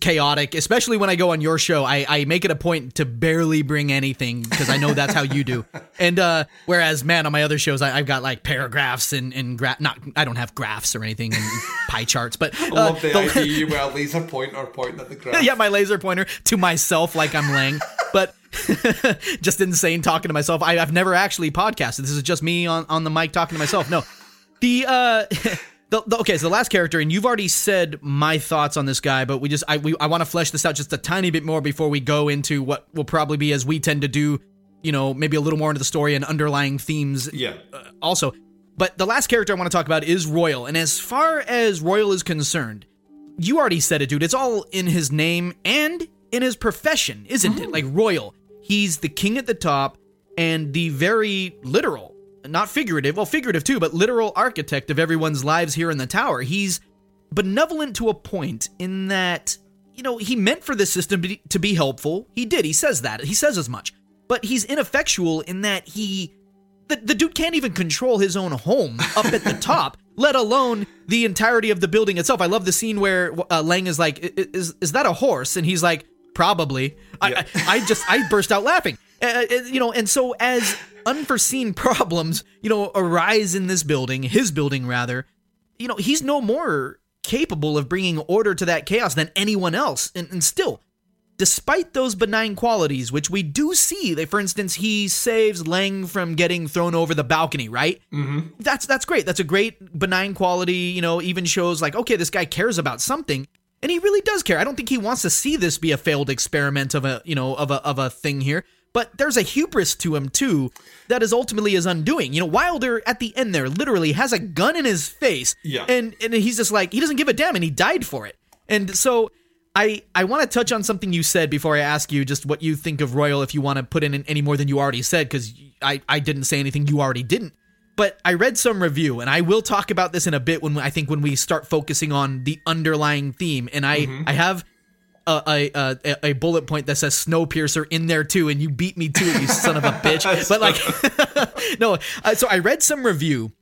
chaotic, especially when I go on your show. I, I make it a point to barely bring anything because I know that's how you do. (laughs) And uh, whereas, man, on my other shows, I, have got like paragraphs and and gra- not I don't have graphs or anything and (laughs) pie charts, but uh, I love the, the idea you (laughs) well laser pointer pointing at the graph. yeah, my laser pointer to myself like I'm Laing, but. just insane talking to myself. I, I've never actually podcasted. This is just me on, on the mic talking to myself. No, the uh the, the, okay, so the last character, and you've already said my thoughts on this guy, but we just I we, I want to flesh this out just a tiny bit more before we go into what will probably be as we tend to do, you know, maybe a little more into the story and underlying themes. Yeah. Uh, also, but the last character I want to talk about is Royal, and as far as Royal is concerned, you already said it, dude. It's all in his name and in his profession, isn't mm. it? Like Royal, he's the king at the top and the very literal not figurative, well, figurative too, but literal architect of everyone's lives here in the tower. He's benevolent to a point in that you know he meant for this system to be, helpful. He did. He says that. He says as much. But he's ineffectual in that he the, the dude can't even control his own home up at the (laughs) top, let alone the entirety of the building itself. I love the scene where uh, Laing is like, "Is is that a horse?" And he's like, "Probably." I, I I just I burst out laughing. Uh, uh, you know, and so as unforeseen (laughs) problems, you know, arise in this building, his building rather, you know, he's no more capable of bringing order to that chaos than anyone else. And, and still, despite those benign qualities, which we do see, that for instance, he saves Laing from getting thrown over the balcony, right? Mm-hmm. That's that's great. That's a great benign quality. You know, even shows like, okay, this guy cares about something. And he really does care. I don't think he wants to see this be a failed experiment of a, you know, of a of a thing here. But there's a hubris to him too that is ultimately his undoing. You know, Wilder at the end there literally has a gun in his face. Yeah. And and he's just like, he doesn't give a damn and he died for it. And so I I want to touch on something you said before I ask you just what you think of Royal if you want to put in any more than you already said because I I didn't say anything you already didn't. But I read some review, and I will talk about this in a bit when I think when we start focusing on the underlying theme. And I mm-hmm. I have a, a, a, a bullet point that says Snowpiercer in there too, and you beat me to it, you son of a (laughs) bitch. But like, (laughs) no. Uh, so I read some review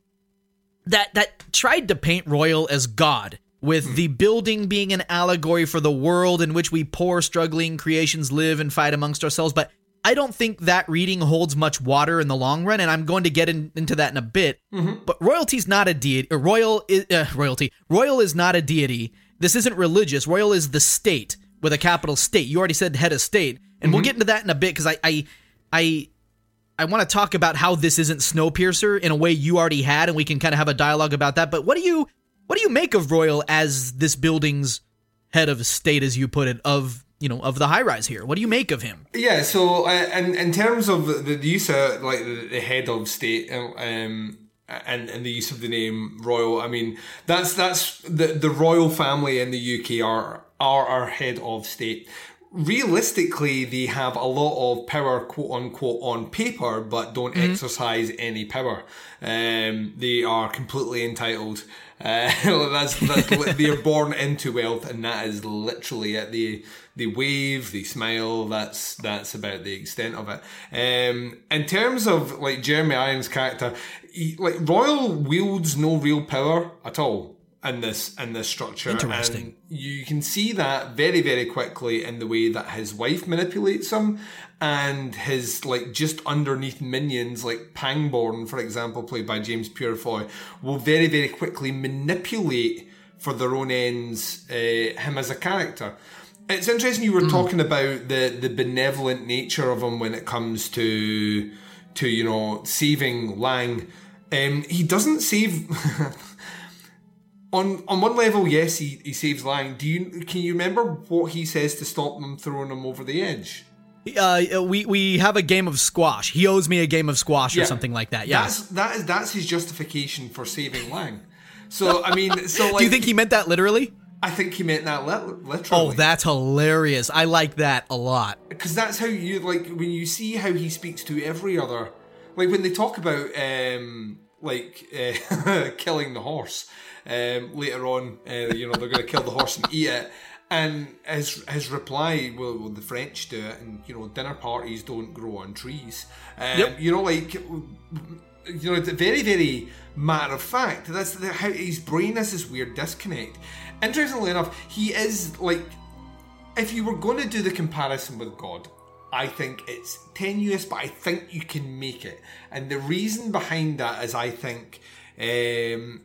that that tried to paint Royal as God, with the building being an allegory for the world in which we poor, struggling creations live and fight amongst ourselves. But I don't think that reading holds much water in the long run, and I'm going to get in, into that in a bit. But royalty's not a deity. Royal is, uh, royalty. Royal is not a deity. This isn't religious. Royal is the state with a capital state. You already said head of state, and we'll get into that in a bit because I, I, I I want to talk about how this isn't Snowpiercer in a way you already had, and we can kind of have a dialogue about that. But what do you what do you make of Royal as this building's head of state, as you put it, of you know of the high rise here? What do you make of him? Yeah, so uh, in in terms of the, the use of like the, the head of state, um, and and the use of the name royal, I mean that's that's the the royal family in the UK are are our head of state. Realistically, they have a lot of power, quote unquote, on paper, but don't exercise any power. Um, they are completely entitled. Uh, (laughs) that's, that's (laughs) they're born into wealth, and that is literally it. They they wave, they smile. That's that's about the extent of it. Um, in terms of like Jeremy Irons' character, he, like Royal wields no real power at all in this in this structure. Interesting. And you can see that very very quickly in the way that his wife manipulates him and his like just underneath minions like Pangbourne for example played by James Purefoy will very very quickly manipulate for their own ends uh, him as a character it's interesting you were talking about the the benevolent nature of him when it comes to to you know saving Laing um, he doesn't save (laughs) on on one level, yes, he, he saves Laing. Do you can you remember what he says to stop them throwing him over the edge? Uh, we we have a game of squash. He owes me a game of squash or something like that. Yeah. That's that is that's his justification for saving Laing. So I mean, so like, (laughs) do you think he meant that literally? I think he meant that lit- literally. Oh, that's hilarious. I like that a lot. because that's how you like when you see how he speaks to every other like when they talk about um like uh, (laughs) killing the horse um later on uh, you know they're going to kill the horse and eat it and his his reply well, well the french do it and you know dinner parties don't grow on trees um, Yep. you know like you know it's very very matter of fact that's the, how his brain has this weird disconnect interestingly enough he is like if you were going to do the comparison with God, I think it's tenuous, but I think you can make it. And the reason behind that is I think, um,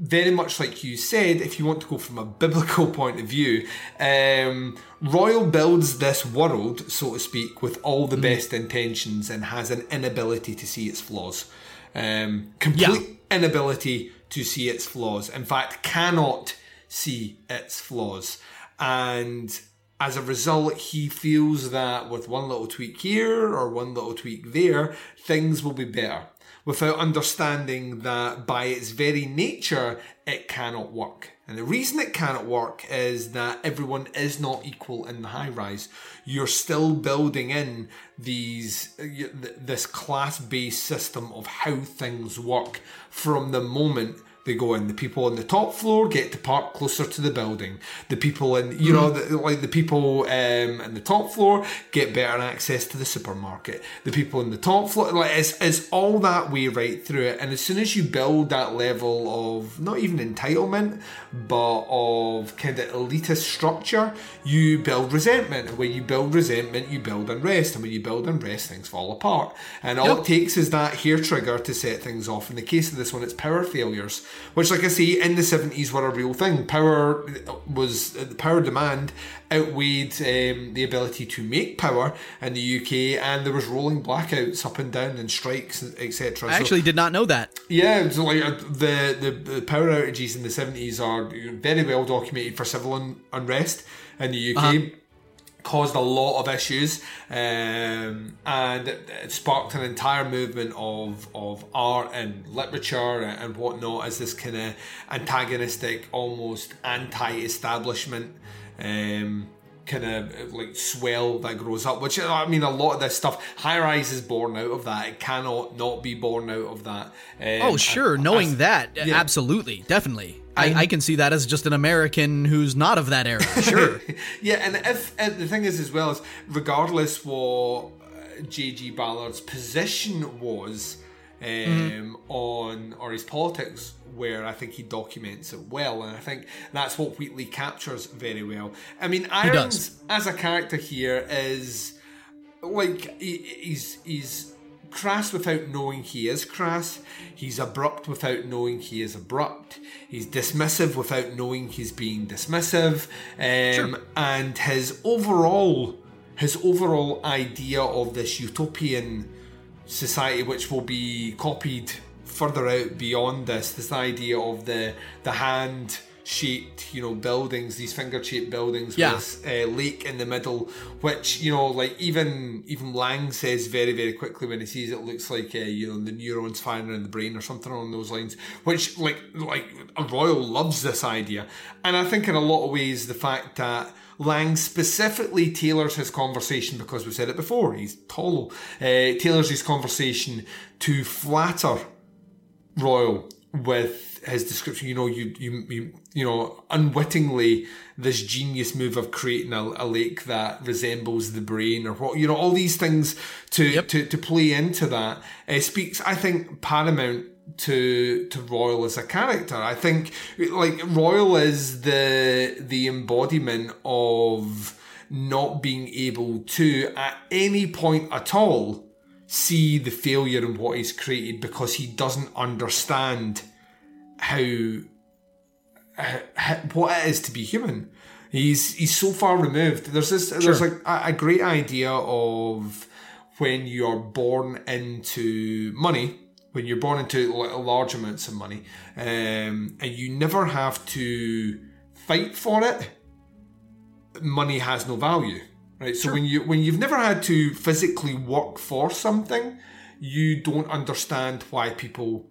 very much like you said, if you want to go from a biblical (laughs) point of view, um, Royal builds this world, so to speak, with all the best intentions and has an inability to see its flaws. Um, complete inability to see its flaws. In fact, cannot see its flaws. And as a result, he feels that with one little tweak here or one little tweak there, things will be better. Without understanding that by its very nature, it cannot work. And the reason it cannot work is that everyone is not equal in the high rise. You're still building in these this class based system of how things work from the moment they go in. The people on the top floor get to park closer to the building. The people in, you know, the, like the people um, in the top floor get better access to the supermarket. The people in the top floor, like it's, it's all that way right through it. And as soon as you build that level of not even entitlement, but of kind of elitist structure, you build resentment. And when you build resentment, you build unrest. And when you build unrest, things fall apart. And all Yep. it takes is that hair trigger to set things off. In the case of this one, it's power failures, which, like I say, in the 70s were a real thing. Power was, the power demand outweighed um, the ability to make power in the UK, and there was rolling blackouts up and down and strikes, etc. I actually did not know that. Yeah, so like uh, the, the the power outages in the seventies are very well documented for civil un- unrest in the UK. Uh-huh. Caused a lot of issues, um, and it it sparked an entire movement of of art and literature and, and whatnot as this kind of antagonistic, almost anti-establishment. Um, kind of like swell that grows up which i mean a lot of this stuff high rise is born out of that it cannot not be born out of that Um, oh, sure. and- Knowing as- that, yeah. absolutely, definitely. I, I can see that as just an American who's not of that era. (laughs) Sure. (laughs) yeah, and if and the thing is as well is regardless what uh, JG Ballard's position was um, Mhm. on or his politics, where I think he documents it well, and I think that's what Wheatley captures very well. I mean, Irons as a character here is like he, he's he's crass without knowing he is crass. He's abrupt without knowing he is abrupt. He's dismissive without knowing he's being dismissive. Um, And his overall his overall idea of this utopian society, which will be copied further out beyond this, this idea of the the hand shaped, you know, buildings, these finger shaped buildings Yeah. with this uh, lake in the middle, which you know, like even even Laing says very very quickly when he sees it looks like uh, you know the neurons firing in the brain or something along those lines. Which like like Royal loves this idea, and I think in a lot of ways the fact that. Laing specifically tailors his conversation because we've said it before. He's tall. Uh, tailors his conversation to flatter Royal with his description. You know, you you you, you know, unwittingly this genius move of creating a, a lake that resembles the brain, or what you know, all these things to to, to play into that uh, speaks, I think, paramount to to Royal as a character. I think like Royal is the the embodiment of not being able to at any point at all see the failure in what he's created because he doesn't understand how, how what it is to be human. He's he's so far removed. There's this there's like a, a great idea of when you're born into money, when you're born into large amounts of money, um, and you never have to fight for it. Money has no value, right? So when you when you've never had to physically work for something, you don't understand why people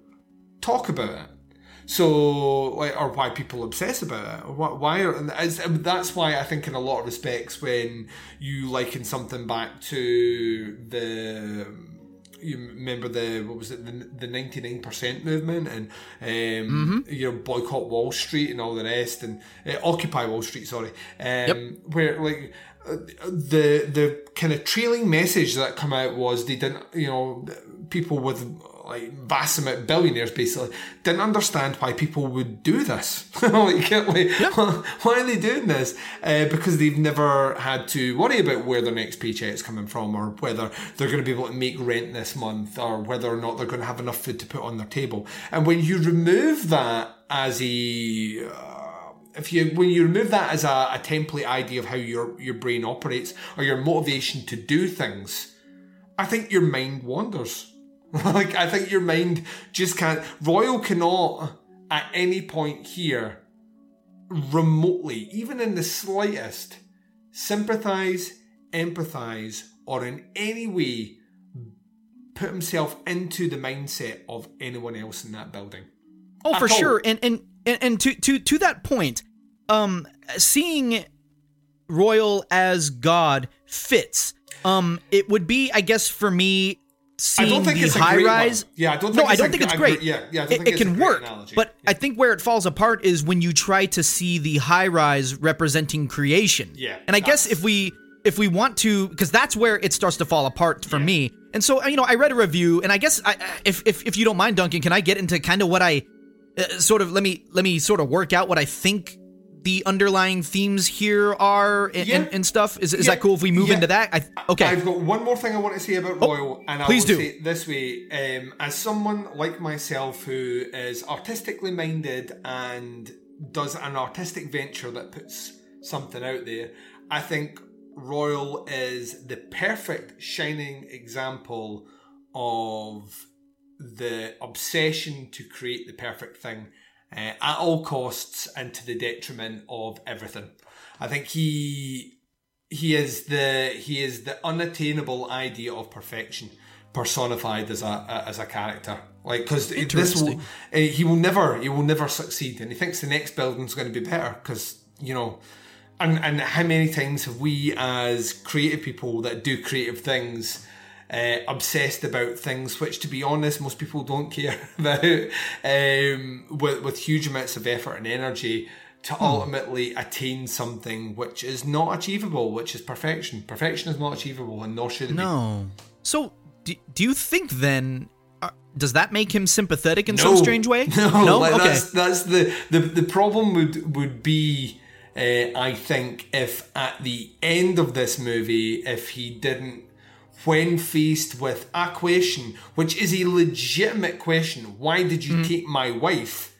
talk about it. So, or why people obsess about it. Or why, are, that's why I think, in a lot of respects, when you liken something back to the, you remember the what was it, the the ninety nine percent movement, and um, you know, boycott Wall Street and all the rest, and uh, occupy Wall Street. Sorry, um, where like uh, the the kind of trailing message that come out was they didn't, you know, people with like vast amount billionaires basically didn't understand why people would do this. (laughs) like, like, why are they doing this? Uh, because they've never had to worry about where their next paycheck's coming from, or whether they're going to be able to make rent this month, or whether or not they're going to have enough food to put on their table. And when you remove that as a uh, if you when you remove that as a, a template idea of how your your brain operates or your motivation to do things, I think your mind wanders. (laughs) like I think your mind just can't. Royal cannot at any point here remotely, even in the slightest, sympathize, empathize, or in any way put himself into the mindset of anyone else in that building. Oh, At for all. sure. And and and, and to to to that point, um, seeing Royal as God fits. Um, it would be, I guess, for me seeing don't think the it's a high great rise. one. Yeah, I don't No, think I it's don't a- think it's great. yeah, yeah, I it, think it can work, analogy. but I think where it falls apart is when you try to see the high rise representing creation. Yeah, and I guess if we if we want to, because that's where it starts to fall apart for me. And so you know, I read a review, and I guess I, if if if you don't mind, Duncan, can I get into kind of what I uh, sort of let me let me sort of work out what I think the underlying themes here are and, and, and stuff. Is, is Yeah. that cool if we move Yeah. into that? I, okay. I've got one more thing I want to say about Royal, and I please will do. say it this way: um, as someone like myself who is artistically minded and does an artistic venture that puts something out there, I think Royal is the perfect shining example of the obsession to create the perfect thing uh, at all costs and to the detriment of everything. I think he he is the he is the unattainable idea of perfection personified as a, as a character. Like because this will uh, he will never he will never succeed, and he thinks the next building's going to be better because you know. And, and how many times have we, as creative people that do creative things, uh, obsessed about things which, to be honest, most people don't care (laughs) about, um, with, with huge amounts of effort and energy to Hmm. ultimately attain something which is not achievable, which is perfection. Perfection is not achievable, and nor should it No. So, do, do you think then? Uh, does that make him sympathetic in be. some strange way? (laughs) No, like, okay. that's that's the, the the problem would would be. Uh, I think if at the end of this movie, if he didn't, when faced with a question, which is a legitimate question, why did you mm. take my wife?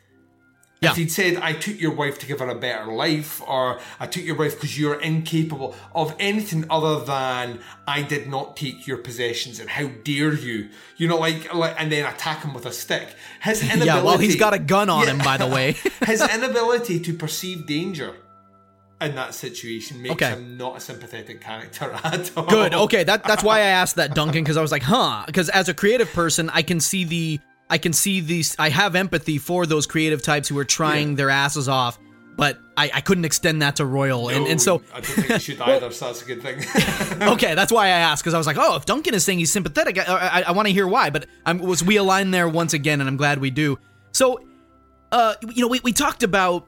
If he'd said, I took your wife to give her a better life, or I took your wife because you're incapable of anything other than I did not take your possessions and how dare you, you know, like, like and then attack him with a stick. His inability. (laughs) yeah, well, he's got a gun on Yeah. him, by the way. (laughs) his (laughs) inability to perceive danger in that situation makes Okay. him not a sympathetic character (laughs) at all. Good. Okay, that that's why I asked that, Duncan, because I was like, huh? Because as a creative person, I can see the, I can see these, I have empathy for those creative types who are trying their asses off, but I, I couldn't extend that to Royal, and and so I don't think you should (laughs) either, so that's a good thing. (laughs) okay, that's why I asked because I was like, oh, if Duncan is saying he's sympathetic, I, I, I want to hear why. But I'm, was we align there once again, and I'm glad we do. So, uh, you know, we, we talked about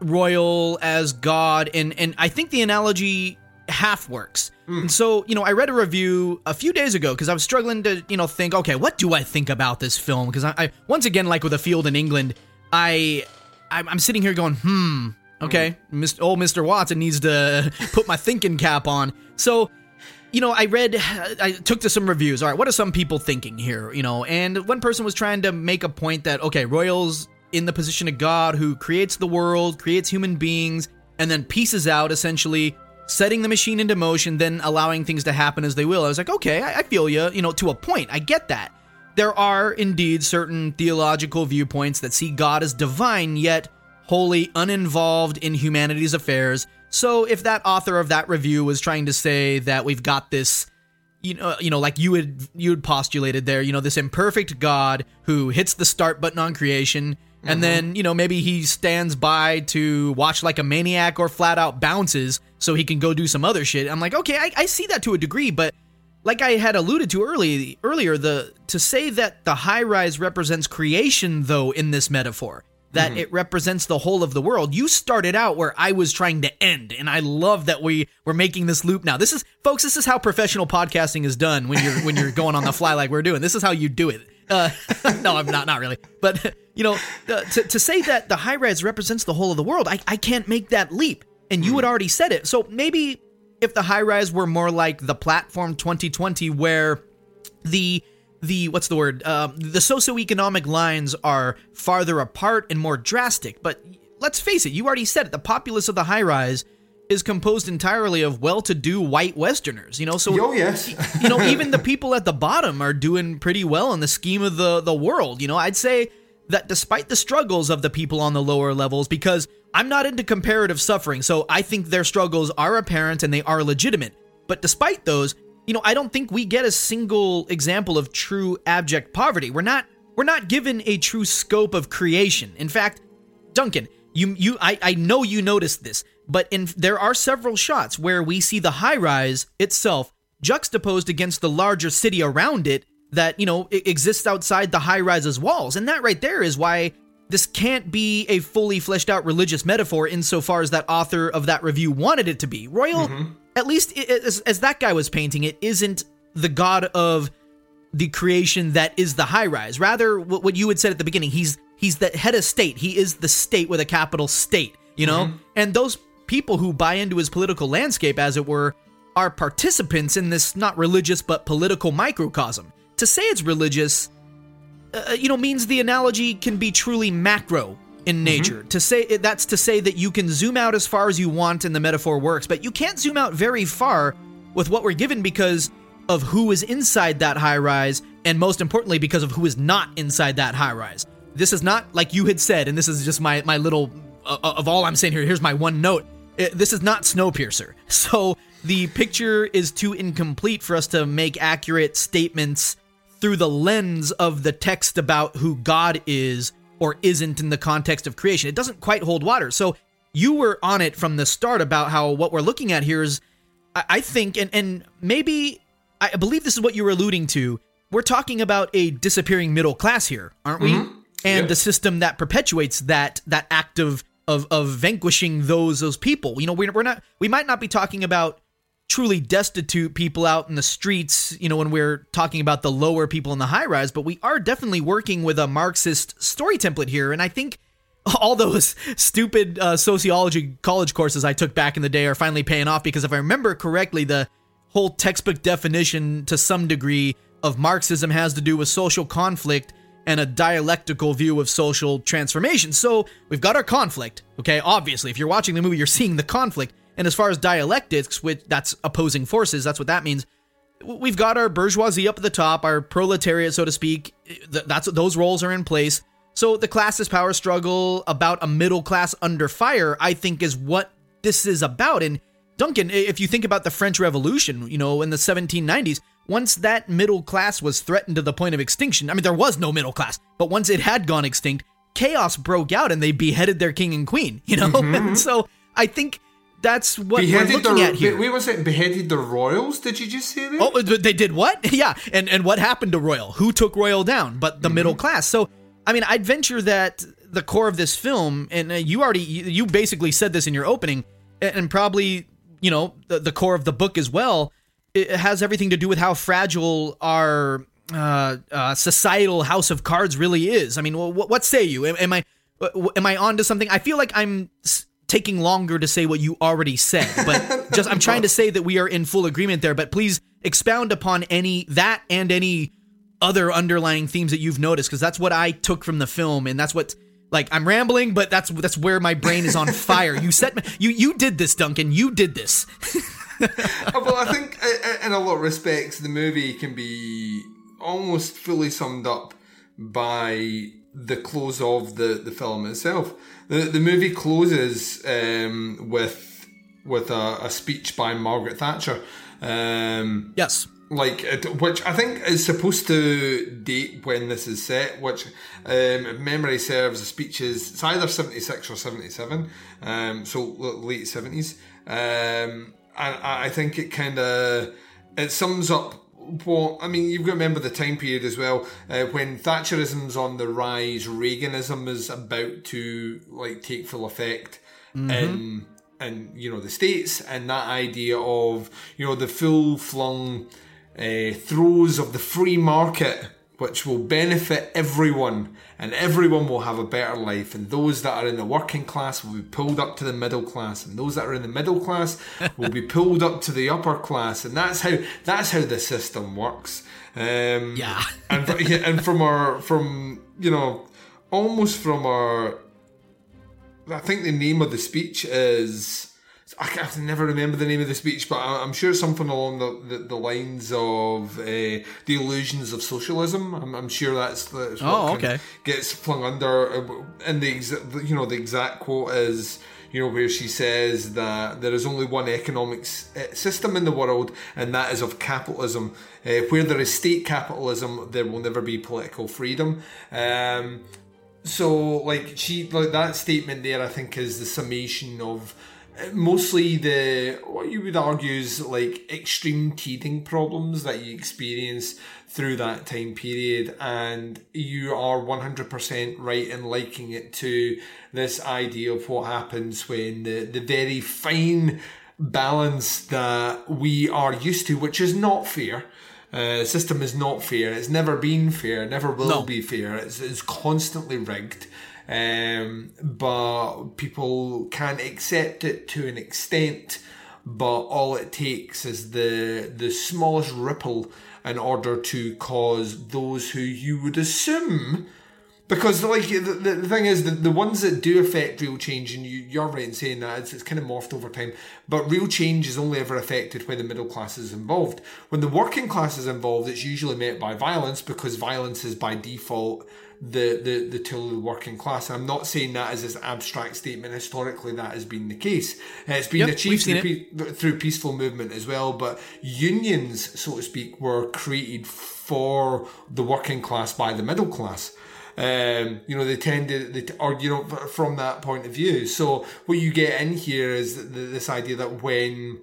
Royal as God, and and I think the analogy half works. And so, you know, I read a review a few days ago because I was struggling to, you know, think, okay, what do I think about this film? Because I, I, once again, like with a field in England, I, I'm, I'm sitting here going, hmm, okay, Mr. old Mr. Watson needs to (laughs) put my thinking cap on. So, you know, I read, I took to some reviews. All right, what are some people thinking here? You know, and one person was trying to make a point that, okay, Royals in the position of God who creates the world, creates human beings, and then pieces out essentially, setting the machine into motion, then allowing things to happen as they will. I was like, okay, I, I feel you, you know, to a point. I get that. There are indeed certain theological viewpoints that see God as divine, yet wholly uninvolved in humanity's affairs. So if that author of that review was trying to say that we've got this you know, you know, like you had you had postulated there, you know, this imperfect God who hits the start button on creation, and then you know maybe he stands by to watch like a maniac or flat out bounces so he can go do some other shit. I'm like, okay, I, I see that to a degree, but like I had alluded to early earlier, the to say that the high rise represents creation though in this metaphor, that Mhm. it represents the whole of the world. You started out where I was trying to end, and I love that we we're making this loop now. This is folks, this is how professional podcasting is done when you're when you're (laughs) going on the fly like we're doing. This is how you do it. Uh, (laughs) no, I'm not, not really. But you know, uh, to to say that the high rise represents the whole of the world, I I can't make that leap. And you had already said it. So maybe if the high rise were more like the platform 2020 where the the what's the word um, the socioeconomic lines are farther apart and more drastic but let's face it you already said it the populace of the high rise is composed entirely of well-to-do white westerners you know so Oh, yes. (laughs) you know even the people at the bottom are doing pretty well in the scheme of the the world you know. I'd say that despite the struggles of the people on the lower levels because i'm not into comparative suffering so i think their struggles are apparent and they are legitimate. But despite those you know i don't think we get a single example of true abject poverty. We're not we're not given a true scope of creation. In fact duncan you you i, I know you noticed this but in there are several shots where we see the high rise itself juxtaposed against the larger city around it that you know exists outside the high rises walls, and that right there is why this can't be a fully fleshed out religious metaphor insofar as that author of that review wanted it to be. Royal, mm-hmm. at least as, as that guy was painting it, isn't the god of the creation that is the high rise. Rather, what you had said at the beginning, he's he's the head of state. He is the state with a capital state. You know, mm-hmm. and those people who buy into his political landscape, as it were, are participants in this not religious but political microcosm. To say it's religious, uh, you know, means the analogy can be truly macro in mm-hmm. nature. Mm-hmm. To say that's to say that you can zoom out as far as you want and the metaphor works, but you can't zoom out very far with what we're given because of who is inside that high rise and most importantly because of who is not inside that high rise. This is not like you had said and this is just my my little uh, of all I'm saying here here's my one note. It, this is not Snowpiercer. (laughs) So the picture is too incomplete for us to make accurate statements through the lens of the text about who God is or isn't in the context of creation. It doesn't quite hold water. So you were on it from the start about how what we're looking at here is, I think, and, and maybe I believe this is what you were alluding to. We're talking about a disappearing middle class here, aren't we? Mm-hmm. And the system that perpetuates that that act of of of vanquishing those those people. You know, we're, we're not we might not be talking about truly destitute people out in the streets, you know, when we're talking about the lower people in the high rise, but we are definitely working with a Marxist story template here. And I think (laughs) all those stupid uh, sociology college courses I took back in the day are finally paying off because if I remember correctly, the whole textbook definition to some degree of Marxism has to do with social conflict and a dialectical view of social transformation. So we've got our conflict, okay? Obviously, if you're watching the movie, you're seeing the conflict. And as far as dialectics, which that's opposing forces, that's what that means. We've got our bourgeoisie up at the top, our proletariat, so to speak. That's those roles are in place. So the classist power struggle about a middle class under fire, I think, is what this is about. And Duncan, if you think about the French Revolution, you know, in the 1790s, once that middle class was threatened to the point of extinction, I mean, there was no middle class, but once it had gone extinct, chaos broke out and they beheaded their king and queen, (laughs) you know? Mm-hmm. so I think that's what beheaded we're looking the, at here. Wait, was it beheaded the royals? Did you just say that? Oh, they did what? (laughs) Yeah, and and what happened to royal? Who took royal down? But the mm-hmm. middle class. So, I mean, I'd venture that the core of this film, and uh, you already you basically said this in your opening, and probably you know the, the core of the book as well. It has everything to do with how fragile our uh, uh, societal house of cards really is. I mean, what, what say you? Am, am I am I on to something? I feel like I'm taking longer to say what you already said, but (laughs) just I'm trying to say that we are in full agreement there. But please expound upon any that and any other underlying themes that you've noticed, because that's what I took from the film, and that's what like I'm rambling, but that's that's where my brain is on fire. You set me, you you did this, Duncan. You did this. (laughs) (laughs) well, I think in a lot of respects, the movie can be almost fully summed up by the close of the, the film itself. The, the movie closes um, with with a, a, speech by Margaret Thatcher. Um, yes. Like, uh, which I think is supposed to date when this is set, which, um, memory serves, the speech is it's either 76 or 77, um, so late 70s and I think it kind of it sums up well, I mean, you've got to remember the time period as well. Uh, when Thatcherism's on the rise, Reaganism is about to like take full effect mm-hmm. in in you know the states, and that idea of you know the full flung uh, throes of the free market which will benefit everyone and everyone will have a better life and those that are in the working class will be pulled up to the middle class and those that are in the middle class (laughs) will be pulled up to the upper class and that's how that's how the system works. Um, yeah. (laughs) and, and from our from you know almost from our I think the name of the speech is I can never remember the name of the speech, but I'm sure something along the, the, the lines of uh, the illusions of socialism. I'm, I'm sure that's, that's oh, okay. gets flung under. And uh, the you know the exact quote is you know where she says that there is only one economic uh, system in the world, and that is of capitalism. Uh, where there is state capitalism, there will never be political freedom. Um, so like she like that statement there, I think is the summation of mostly the what you would argue is like extreme teething problems that you experience through that time period and you are 100% right in liking it to this idea of what happens when the, the very fine balance that we are used to which is not fair. Uh, the system is not fair. It's never been fair. Never will No. be fair. It's, it's constantly rigged um, but people can accept it to an extent. But all it takes is the the smallest ripple in order to cause those who you would assume. Because like the, the, thing is the, the ones that do affect real change and you, you're right in saying that it's, it's kind of morphed over time but real change is only ever affected when the middle class is involved when the working class is involved it's usually met by violence because violence is by default the, the, the tool of the working class. I'm not saying that as this abstract statement. Historically, that has been the case. It's been Yep, achieved through, pe- through peaceful movement as well, but unions, so to speak, were created for the working class by the middle class. Um, you know, they tended, they, t- or you know, from that point of view. So what you get in here is th- th- this idea that when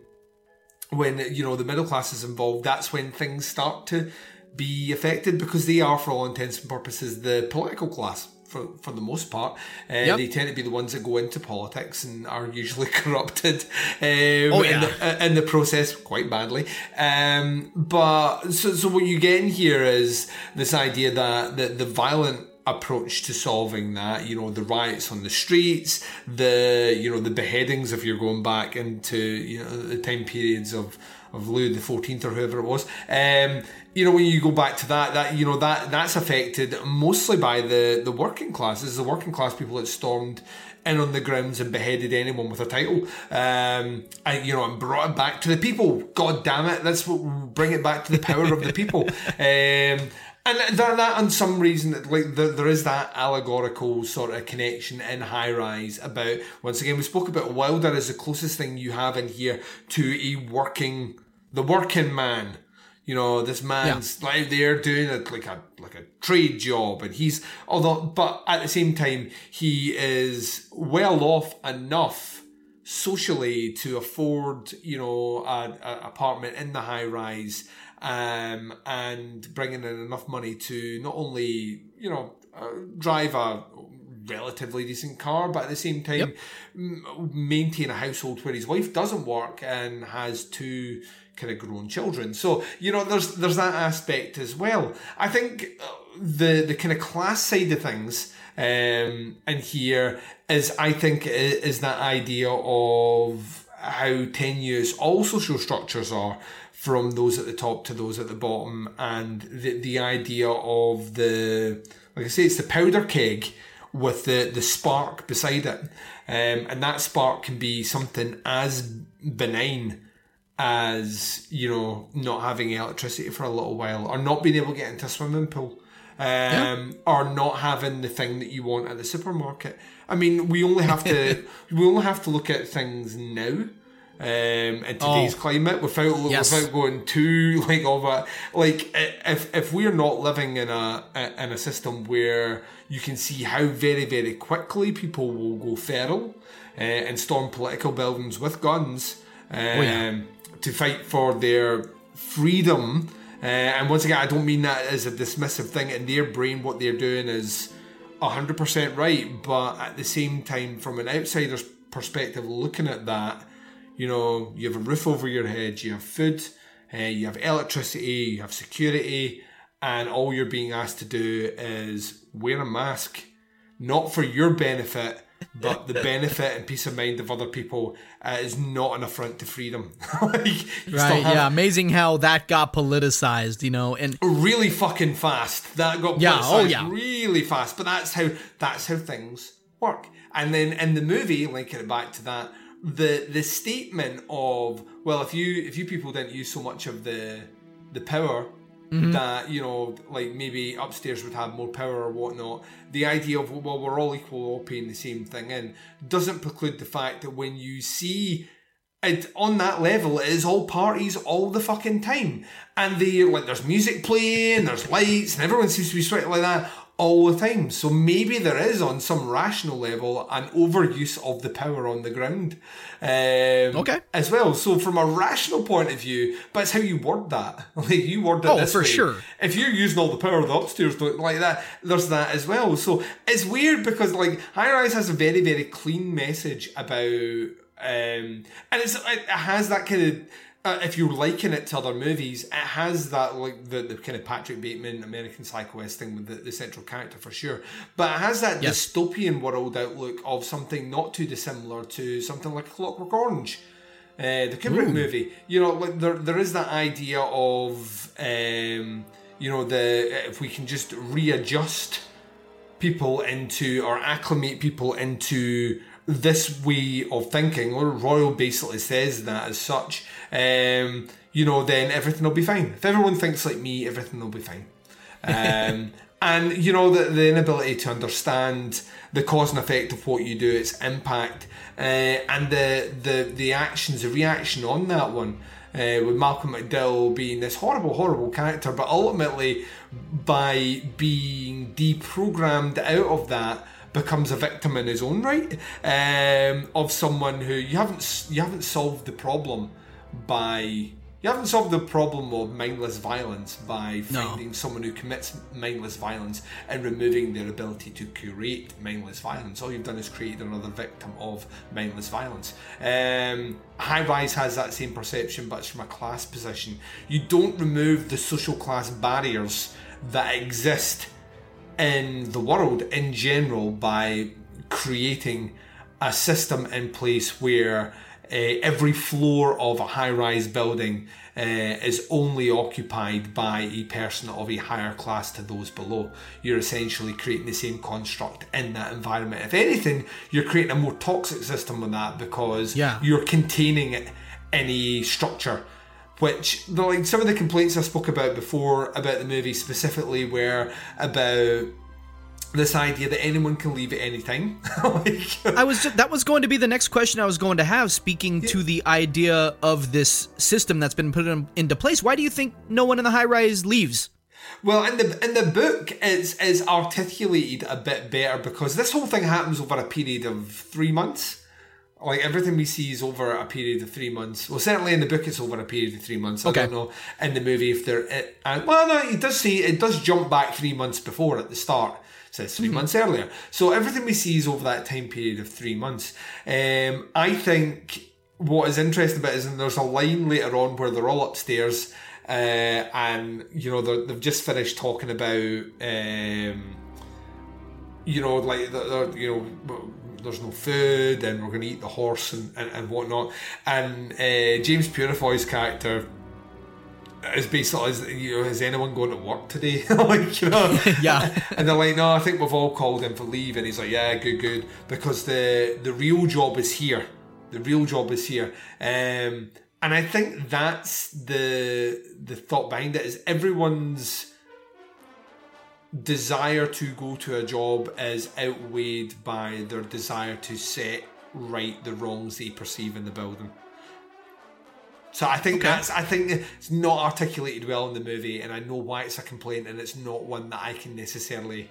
when you know the middle class is involved, that's when things start to be affected because they are, for all intents and purposes, the political class. For, for the most part, uh, Yep. they tend to be the ones that go into politics and are usually (laughs) corrupted um, Oh, in, yeah. the, in the process quite badly. Um, but so, so what you get in here is this idea that the, the violent approach to solving that you know the riots on the streets the you know the beheadings if you're going back into you know the time periods of of Louis the Fourteenth or whoever it was. Um, you know, when you go back to that, that you know that that's affected mostly by the the working classes, the working class people that stormed in on the grounds and beheaded anyone with a title. Um, and you know, and brought it back to the people. God damn it, that's what bring it back to the power of the people. (laughs) Um, and that, that, on some reason, that, like there, there is that allegorical sort of connection in High Rise about. Once again, we spoke about Wilder as the closest thing you have in here to a working, the working man. You know, this man's out there doing it like a like a trade job, and he's although, but at the same time, he is well off enough socially to afford, you know, an apartment in the high rise, um, and bringing in enough money to not only, you know, uh, drive a relatively decent car, but at the same time m- maintain a household where his wife doesn't work and has two kind of grown children. So you know, there's there's that aspect as well. I think uh, the the kind of class side of things um, in here is I think is that idea of how tenuous all social structures are from those at the top to those at the bottom and the the idea of the like I say it's the powder keg with the the spark beside it. Um, and that spark can be something as benign as you know not having electricity for a little while or not being able to get into a swimming pool um, or not having the thing that you want at the supermarket. I mean we only have to (laughs) we only have to look at things now um, in today's Oh. climate without Yes. without going too (laughs) like a like if if we're not living in a in a system where you can see how very very quickly people will go feral uh, and storm political buildings with guns um, yeah. to fight for their freedom. Uh, and once again, I don't mean that as a dismissive thing. In their brain, what they're doing is 100% right. But at the same time, from an outsider's perspective, looking at that, you know, you have a roof over your head, you have food, uh, you have electricity, you have security, and all you're being asked to do is wear a mask, not for your benefit, but the (laughs) benefit and peace of mind of other people uh, is not an affront to freedom. (laughs) like, Right. Yeah. Amazing how that got politicized, you know, and really fucking fast. That got Yeah, oh, yeah. really fast. But that's how that's how things work. And then in the movie, linking it back to that, the the statement of well, if you if you people didn't use so much of the the power Mhm. that you know, like maybe upstairs would have more power or whatnot. The idea of well, we're all equal, all paying the same thing in, doesn't preclude the fact that when you see it on that level, it is all parties all the fucking time, and they like there's music playing, there's lights, and everyone seems to be sweating like that all the time. So maybe there is, on some rational level, an overuse of the power on the ground. Um, okay. As well. So from a rational point of view, but it's how you word that. (laughs) Like you word it Oh, this for way. sure. If you're using all the power of the upstairs don't like that, there's that as well. So it's weird because like High Rise has a very very clean message about, um, and it's it has that kind of. Uh, if you're liking it to other movies, it has that like the, the kind of Patrick Bateman American Psycho S thing with the, the central character for sure. But it has that Yes. dystopian world outlook of something not too dissimilar to something like Clockwork Orange, uh, the Kubrick Ooh. movie. You know, like there there is that idea of um, you know the if we can just readjust people into or acclimate people into this way of thinking or Royal basically says that as such um, you know then everything will be fine. If everyone thinks like me everything will be fine. Um, (laughs) and you know the, the inability to understand the cause and effect of what you do its impact uh, and the, the the actions the reaction on that one uh, with Malcolm McDowell being this horrible, horrible character, but ultimately by being deprogrammed out of that becomes a victim in his own right um, of someone who you haven't you haven't solved the problem by you haven't solved the problem of mindless violence by No. finding someone who commits mindless violence and removing their ability to curate mindless violence. All you've done is created another victim of mindless violence. Um, High Rise has that same perception, but it's from a class position. You don't remove the social class barriers that exist in the world in general by creating a system in place where uh, every floor of a high rise building uh, is only occupied by a person of a higher class to those below. You're essentially creating the same construct in that environment. If anything, you're creating a more toxic system than that because Yeah. you're containing it in a structure which the, like some of the complaints I spoke about before about the movie specifically were about this idea that anyone can leave at any time. (laughs) like, I was just, that was going to be the next question I was going to have. Speaking to the idea of this system that's been put in, into place, why do you think no one in the high rise leaves? Well, in the in the book, it's is articulated a bit better because this whole thing happens over a period of three months. Like everything we see is over a period of three months. Well, certainly in the book, it's over a period of three months. I Okay. don't know in the movie if they're. It, and, well, no, it does see it does jump back three months before at the start. It says 3 months earlier. So everything we see is over that time period of three months. Um, I think what is interesting about it is there's a line later on where they're all upstairs uh, and you know they've just finished talking about um, you know like they're, they're, you know there's no food and we're going to eat the horse and, and, and whatnot. And uh, James Purefoy's character is basically is, you know is anyone going to work today? (laughs) Like you know? (laughs) Yeah. and they're like no I think we've all called in for leave. And he's like yeah good good. Because the the real job is here. The real job is here. Um and I think that's the the thought behind it is everyone's desire to go to a job is outweighed by their desire to set right the wrongs they perceive in the building. So I think that's I think it's not articulated well in the movie, and I know why it's a complaint, and it's not one that I can necessarily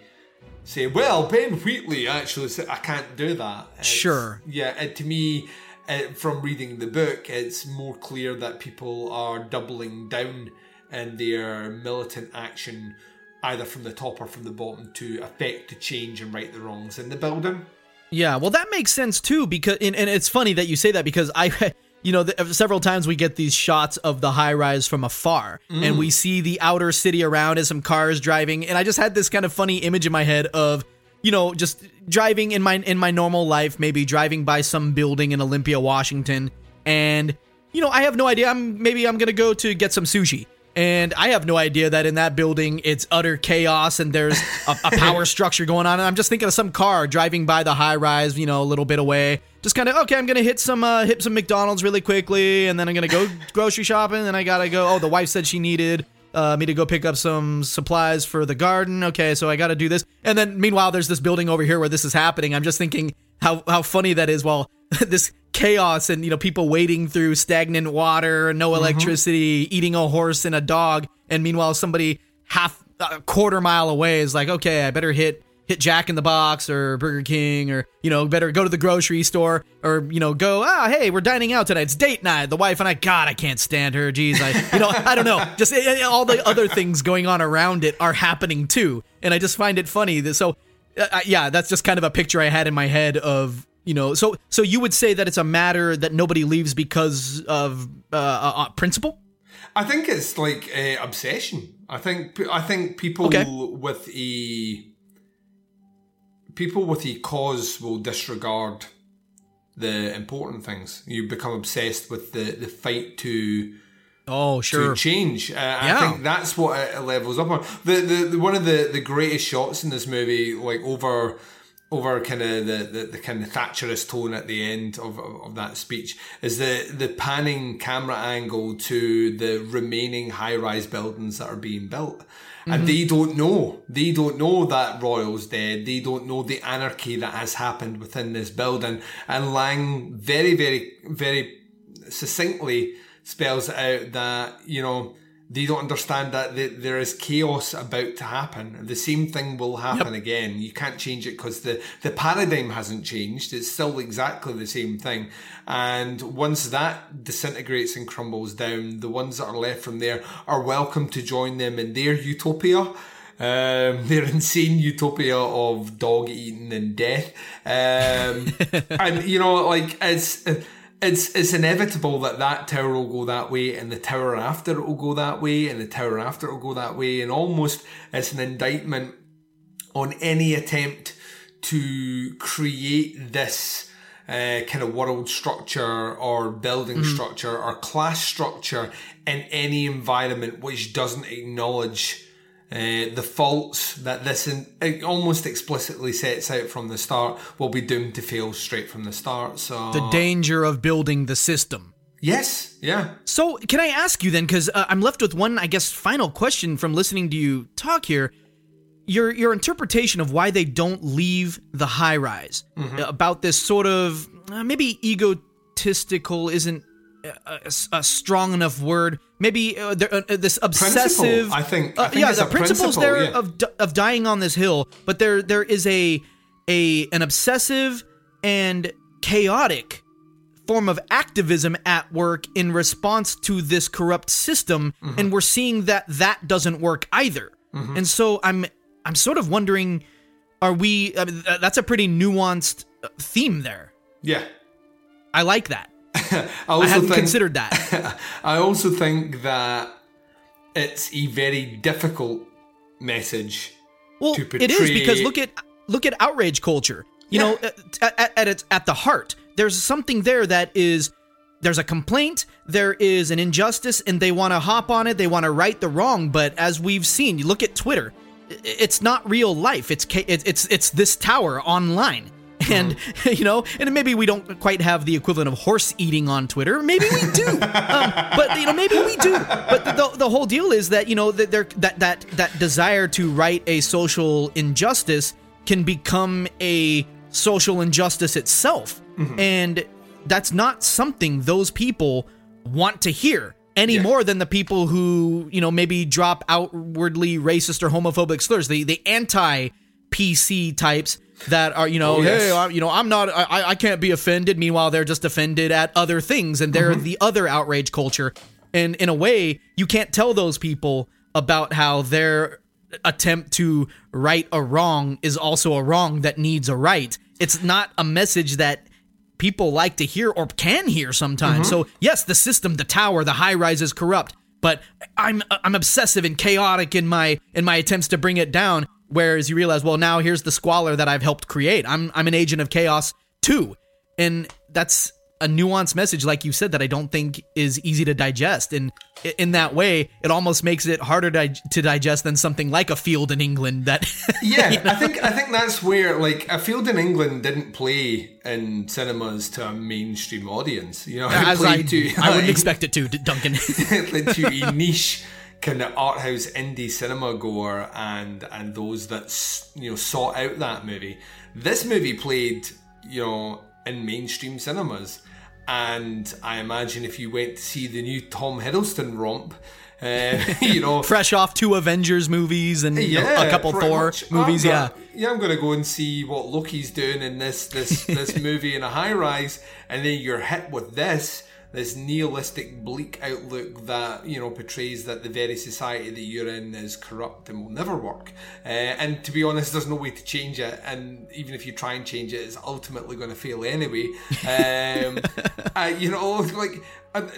say. Well, Ben Wheatley actually said I can't do that. It's- Sure. Yeah, it, to me, uh, from reading the book, it's more clear that people are doubling down in their militant action, either from the top or from the bottom, to affect the change and right the wrongs in the building. Yeah, well, that makes sense too because and, and it's funny that you say that because I, (laughs) you know, the, several times we get these shots of the high rise from afar, Mm. and we see the outer city around and some cars driving, and I just had this kind of funny image in my head of, you know, just driving in my in my normal life, maybe driving by some building in Olympia, Washington, and you know, I have no idea. I'm maybe I'm gonna go to get some sushi. And I have no idea that in that building it's utter chaos and there's a, a power (laughs) structure going on. And I'm just thinking of some car driving by the high rise, you know, a little bit away. Just kind of okay. I'm gonna hit some uh, hit some McDonald's really quickly, and then I'm gonna go (laughs) grocery shopping. And I gotta go. Oh, the wife said she needed uh, me to go pick up some supplies for the garden. Okay, so I gotta do this. And then meanwhile, there's this building over here where this is happening. I'm just thinking how how funny that is. While (laughs) this chaos and you know people wading through stagnant water, no electricity, eating a horse and a dog, and meanwhile somebody half a quarter mile away is like, okay, I better hit hit Jack in the Box or Burger King or you know better go to the grocery store or you know go ah hey we're dining out tonight. It's date night. The wife and I God I can't stand her. Geez I you know I don't know. (laughs) Just eh, eh, all the other things going on around it are happening too. And I just find it funny that so uh, yeah that's just kind of a picture I had in my head of you know so so you would say that it's a matter that nobody leaves because of uh, uh, principle I think it's like uh, obsession I think I think people Okay. with a people with a cause will disregard the important things. You become obsessed with the the fight to oh sure to change. Uh, Yeah. I think that's what it levels up on. The, the the one of the the greatest shots in this movie, like over over kind of the, the, the kind of Thatcherist tone at the end of, of, of that speech is the the panning camera angle to the remaining high rise buildings that are being built. And Mhm. they don't know. They don't know that Royal's dead. They don't know the anarchy that has happened within this building. And Laing very, very, very succinctly spells out that, you know, they don't understand that th- there is chaos about to happen. The same thing will happen again. You can't change it because the, the paradigm hasn't changed. It's still exactly the same thing. And once that disintegrates and crumbles down, the ones that are left from there are welcome to join them in their utopia. Um, (laughs) their insane utopia of dog eating and death. Um, (laughs) and you know, like it's it's it's inevitable that that tower will go that way, and the tower after it will go that way, and the tower after it will go that way, and almost it's an indictment on any attempt to create this uh, kind of world structure or building Mhm. structure or class structure in any environment which doesn't acknowledge uh, the faults that this in, it almost explicitly sets out from the start will be doomed to fail straight from the start. So the danger of building the system Yes, yeah. So, can I ask you then, because uh, I'm left with one, I guess, final question from listening to you talk here. Your your interpretation of why they don't leave the high rise Mhm. about this sort of uh, maybe egotistical isn't a, a- strong enough word. Maybe uh, uh, uh, this obsessive. I think- I uh, yeah, it's the a principle's principle, there yeah. of of dying on this hill, but there there is a a an obsessive and chaotic form of activism at work in response to this corrupt system Mm-hmm. and we're seeing that that doesn't work either Mhm. and so i'm i'm sort of wondering are we I mean, that's a pretty nuanced uh, theme there Yeah. i like that I, i, also hadn't think- considered that. (laughs) I also think that it's a very difficult message well to portray. it is because look at look at outrage culture. You know at, at, at its at the heart there's something there that is there's a complaint there is an injustice and they want to hop on it they want to right the wrong but as we've seen you look at twitter it's not real life. It's it's, it's this tower online and (laughs) you know and maybe we don't quite have the equivalent of horse eating on twitter. Maybe we do. (laughs) Um, but you know maybe we do. But the, the whole deal is that you know that there that that that desire to right a social injustice can become a social injustice itself. And that's not something those people want to hear any more than the people who you know maybe drop outwardly racist or homophobic slurs. The the anti pc types that are you know Oh, yes. hey I, you know i'm not I, I can't be offended meanwhile they're just offended at other things and they're Mhm. the other outrage culture and in a way you can't tell those people about how their attempt to right a wrong is also a wrong that needs a right it's not a message that people like to hear or can hear sometimes Mhm. so yes the system the tower the high rise is corrupt but i'm i'm obsessive and chaotic in my in my attempts to bring it down whereas you realize well now here's the squalor that i've helped create. I'm i'm an agent of chaos too. And that's a nuanced message like you said that i don't think is easy to digest and in that way it almost makes it harder to, to digest than something like a field in england that (laughs) yeah, I think I think that's where like a field in England didn't play in cinemas to a mainstream audience. You know, as I, to I wouldn't expect it to duncan (laughs) to a niche kind of art house indie cinema goer and and those that you know sought out that movie. This movie played you know in mainstream cinemas, and I imagine if you went to see the new Tom Hiddleston romp. Uh, (laughs) you know, fresh off two Avengers movies and yeah, a couple Thor much. movies. I'm yeah, gonna, yeah, I'm gonna go and see what Loki's doing in this this this (laughs) movie in a high rise, and then you're hit with this this nihilistic, bleak outlook that you know portrays that the very society that you're in is corrupt and will never work. Uh, and to be honest, there's no way to change it. And even if you try and change it, it's ultimately going to fail anyway. Um, (laughs) uh, you know, (laughs) like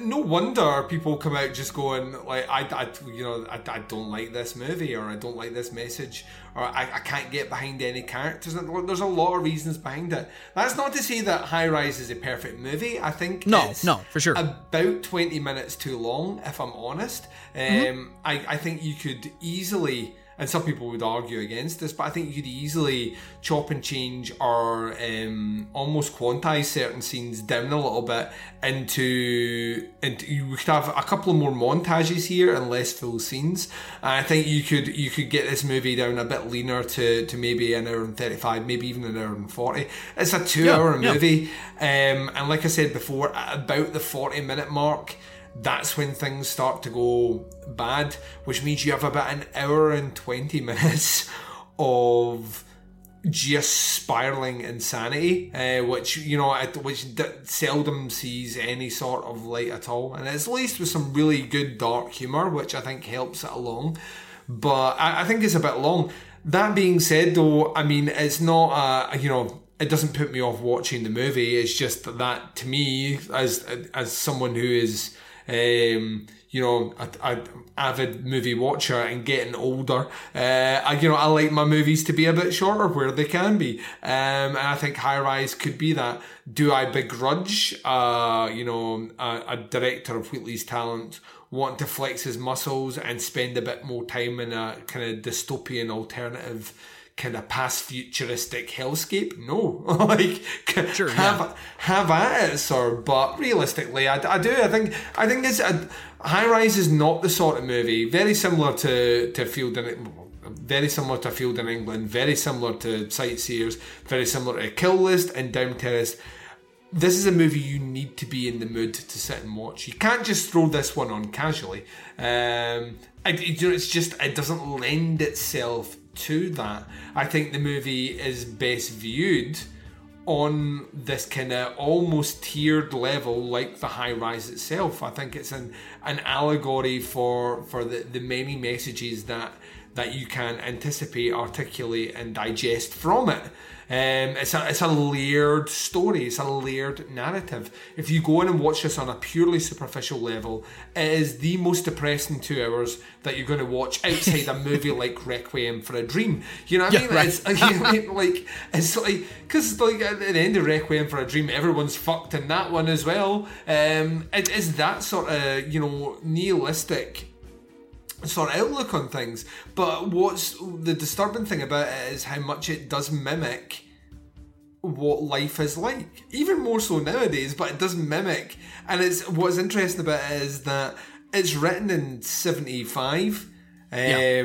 no wonder people come out just going like I, I you know I, I don't like this movie or I don't like this message or I, I can't get behind any characters. There's a lot of reasons behind it. That's not to say that High Rise is a perfect movie. I think no no for sure. about 20 minutes too long if I'm honest. Um, mm-hmm. I, I think you could easily and some people would argue against this, but I think you could easily chop and change or um, almost quantize certain scenes down a little bit into, into you could have a couple of more montages here and less full scenes. And I think you could you could get this movie down a bit leaner to, to maybe an hour and thirty five, maybe even an hour and forty. It's a two yeah, hour yeah. movie, um, and like I said before, at about the forty minute mark that's when things start to go bad, which means you have about an hour and 20 (laughs) minutes of just spiraling insanity, uh, which you know, which d- seldom sees any sort of light at all, and it's laced with some really good dark humor, which I think helps it along. But I, I think it's a bit long. That being said, though, I mean, it's not a you know it doesn't put me off watching the movie. It's just that to me, as as someone who is um, you know, a, a, avid movie watcher and getting older. Uh, I, you know, I like my movies to be a bit shorter where they can be, um, and I think High Rise could be that. Do I begrudge, uh, you know, a, a director of Wheatley's talent wanting to flex his muscles and spend a bit more time in a kind of dystopian alternative? kind of past futuristic hellscape. No, (laughs) like sure, have yeah. have at it, sir. But realistically, I, I do. I think I think it's a, High Rise is not the sort of movie very similar to to Field in very similar to Field in England, very similar to Sightseers, very similar to Kill List and Down Terrace. This is a movie you need to be in the mood to sit and watch. You can't just throw this one on casually. Um, you know, it's just it doesn't lend itself to that. I think the movie is best viewed on this kind of almost tiered level like the high rise itself. I think it's an an allegory for for the, the many messages that that you can anticipate, articulate and digest from it. Um, it's a it's a layered story. It's a layered narrative. If you go in and watch this on a purely superficial level, it is the most depressing two hours that you're going to watch outside a movie (laughs) like Requiem for a Dream. You know what I mean? right. It's, (laughs) you know I mean? Like it's like because like at the end of Requiem for a Dream, everyone's fucked in that one as well. Um, it is that sort of you know nihilistic sort of outlook on things. But what's the disturbing thing about it is how much it does mimic what life is like. Even more so nowadays, but it does mimic. And it's what's interesting about it is that it's written in 75. Um, yeah.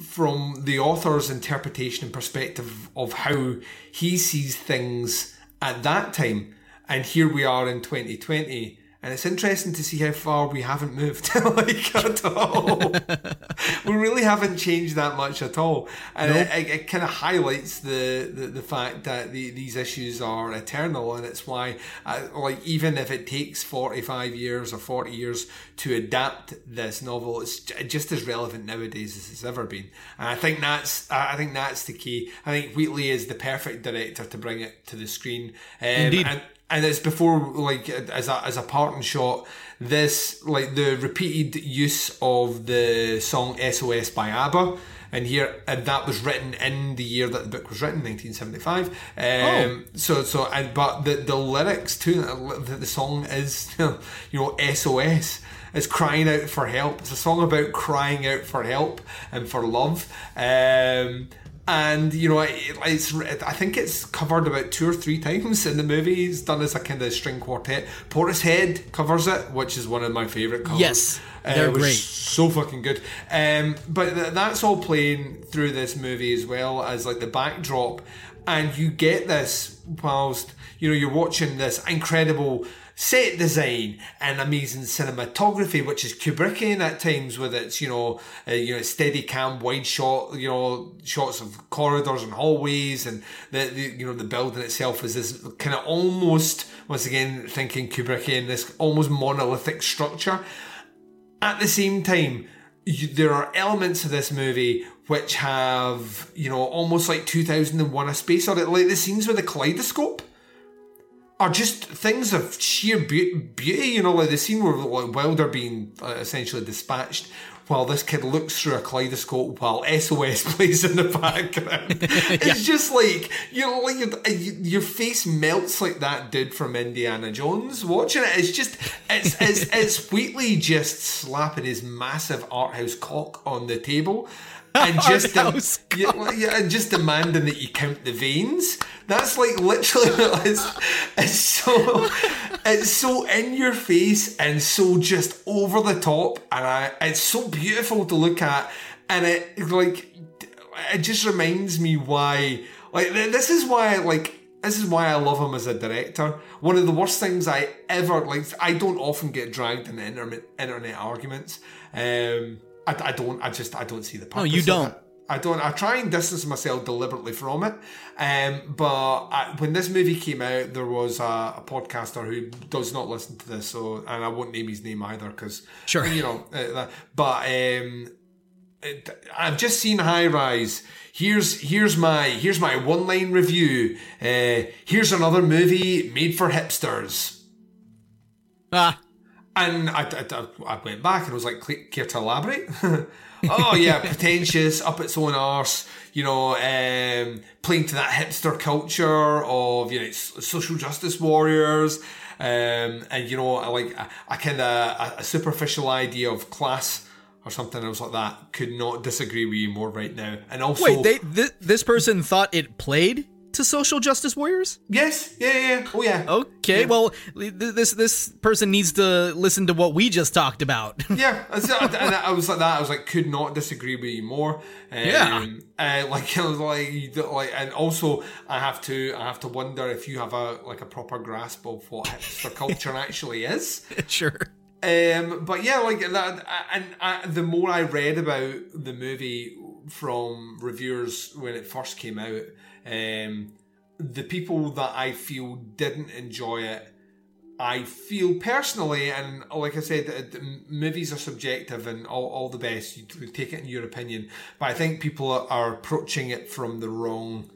From the author's interpretation and perspective of how he sees things at that time. And here we are in 2020 and it's interesting to see how far we haven't moved (laughs) like at all. (laughs) we really haven't changed that much at all, and nope. it, it, it kind of highlights the, the, the fact that the, these issues are eternal, and it's why, uh, like, even if it takes forty five years or forty years to adapt this novel, it's just as relevant nowadays as it's ever been. And I think that's I think that's the key. I think Wheatley is the perfect director to bring it to the screen. Um, Indeed. And, and it's before like as a as a parting shot this like the repeated use of the song SOS by ABBA. And here and that was written in the year that the book was written 1975 um, oh. so so and but the the lyrics to the, the song is (laughs) you know SOS is crying out for help. It's a song about crying out for help and for love. Um, and you know it's I think it's covered about two or three times in the movie. It's done as a kind of string quartet. Portishead covers it, which is one of my favorite covers. Yes, they're uh, great, so fucking good. Um, but th- that's all playing through this movie as well as like the backdrop. and you get this whilst you know you're watching this incredible set design and amazing cinematography, which is Kubrickian at times with its, you know, uh, you know, steady cam, wide shot, you know, shots of corridors and hallways and the, the you know, the building itself is this kind of almost, once again, thinking Kubrickian, this almost monolithic structure. At the same time, you, there are elements of this movie which have, you know, almost like 2001 A Space Odyssey, like the scenes with the kaleidoscope are just things of sheer be- beauty. You know, like the scene where like Wilder being uh, essentially dispatched while this kid looks through a kaleidoscope while SOS (laughs) plays in the background. (laughs) it's yeah. just like you know, like your, your face melts like that dude from Indiana Jones. Watching it, it's just it's it's, it's Wheatley just slapping his massive art house cock on the table and (laughs) just de- yeah, yeah, and just demanding that you count the veins. That's like literally (laughs) it's, it's so it's so in your face and so just over the top, and I it's so beautiful to look at, and it like it just reminds me why like this is why like this is why I love him as a director. One of the worst things I ever like. I don't often get dragged in internet internet arguments. Um, I, I don't. I just. I don't see the purpose. No, you don't. I don't. I try and distance myself deliberately from it. Um, but I, when this movie came out, there was a, a, podcaster who does not listen to this, so and I won't name his name either because sure, you know. Uh, but um, it, I've just seen High Rise. Here's here's my here's my one line review. Uh, here's another movie made for hipsters. Ah. And I, I, I went back and was like, care to elaborate? (laughs) oh yeah, pretentious, up its own arse, you know, um, playing to that hipster culture of, you know, social justice warriors. Um, and you know, like a, kind of a, a, superficial idea of class or something else like that. Could not disagree with you more right now. And also, wait, they, th- this person thought it played to social justice warriors? Yes. Yeah, yeah. yeah. Oh, yeah. Okay. Yeah. Well, this this person needs to listen to what we just talked about. (laughs) yeah. And I was like that. I was like, could not disagree with you more. Um, yeah. Uh, like (laughs) like, like, and also I have to, I have to wonder if you have a like a proper grasp of what hipster (laughs) culture actually is. Sure. Um, but yeah, like that, and I, the more I read about the movie from reviewers when it first came out, um, the people that I feel didn't enjoy it, I feel personally, and like I said, movies are subjective and all, all the best. You take it in your opinion, but I think people are approaching it from the wrong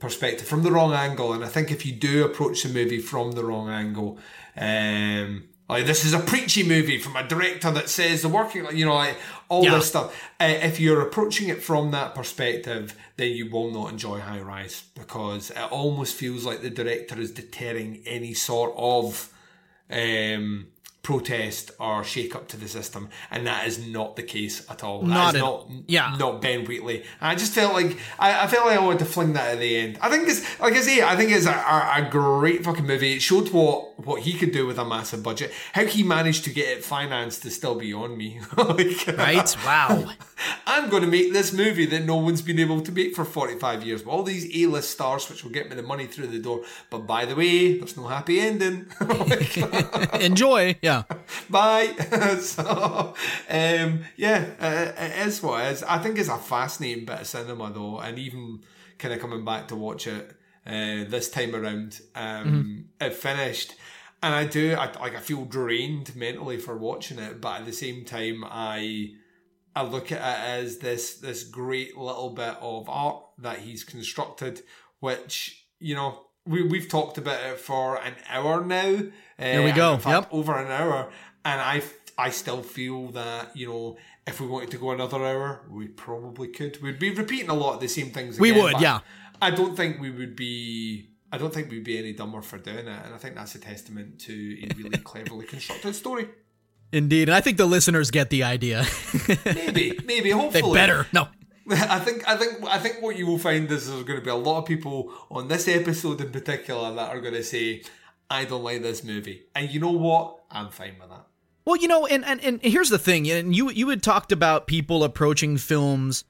perspective, from the wrong angle. And I think if you do approach the movie from the wrong angle, um, like this is a preachy movie from a director that says the working, you know, like all yeah. this stuff. Uh, if you're approaching it from that perspective, then you will not enjoy High Rise because it almost feels like the director is deterring any sort of um, protest or shake up to the system, and that is not the case at all. Not that is not, yeah, not Ben Wheatley. I just felt like I, I, felt like I wanted to fling that at the end. I think it's like I say, I think it's a, a, a, great fucking movie. It showed what what he could do with a massive budget. How he managed to get it financed to still be on me. (laughs) like, right? Wow. (laughs) I'm going to make this movie that no one's been able to make for 45 years. With all these A-list stars, which will get me the money through the door. But by the way, there's no happy ending. (laughs) Enjoy. Yeah. Bye. so, um, yeah, uh, it is what it is. I think it's a fascinating bit of cinema, though, and even kind of coming back to watch it uh, this time around, um, mm-hmm. it finished. And I do, I, like, I feel drained mentally for watching it, but at the same time, I I look at it as this this great little bit of art that he's constructed, which you know we we've talked about it for an hour now. There we uh, go. Fact, yep, over an hour, and I I still feel that you know if we wanted to go another hour, we probably could. We'd be repeating a lot of the same things. Again, we would, yeah. I don't think we would be. I don't think we'd be any dumber for doing it, and I think that's a testament to a really (laughs) cleverly constructed story. Indeed, and I think the listeners get the idea. maybe, maybe, (laughs) hopefully. They better. No. (laughs) I think I think I think what you will find is there's going to be a lot of people on this episode in particular that are going to say, "I don't like this movie," and you know what? I'm fine with that. Well, you know, and and, and here's the thing, and you you had talked about people approaching films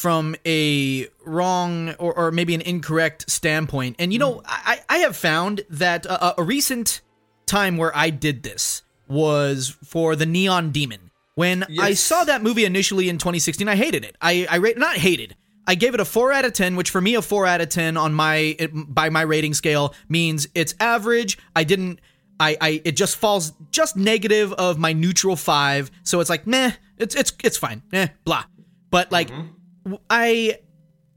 from a wrong or, or maybe an incorrect standpoint. And you know, I, I have found that a, a recent time where I did this was for the Neon Demon. When I saw that movie initially in 2016, I hated it. I, I rate not hated. I gave it a four out of ten, which for me a four out of ten on my it, by my rating scale means it's average. I didn't. I, I it just falls just negative of my neutral five, so it's like meh. It's it's it's fine. Eh, blah. But like w- I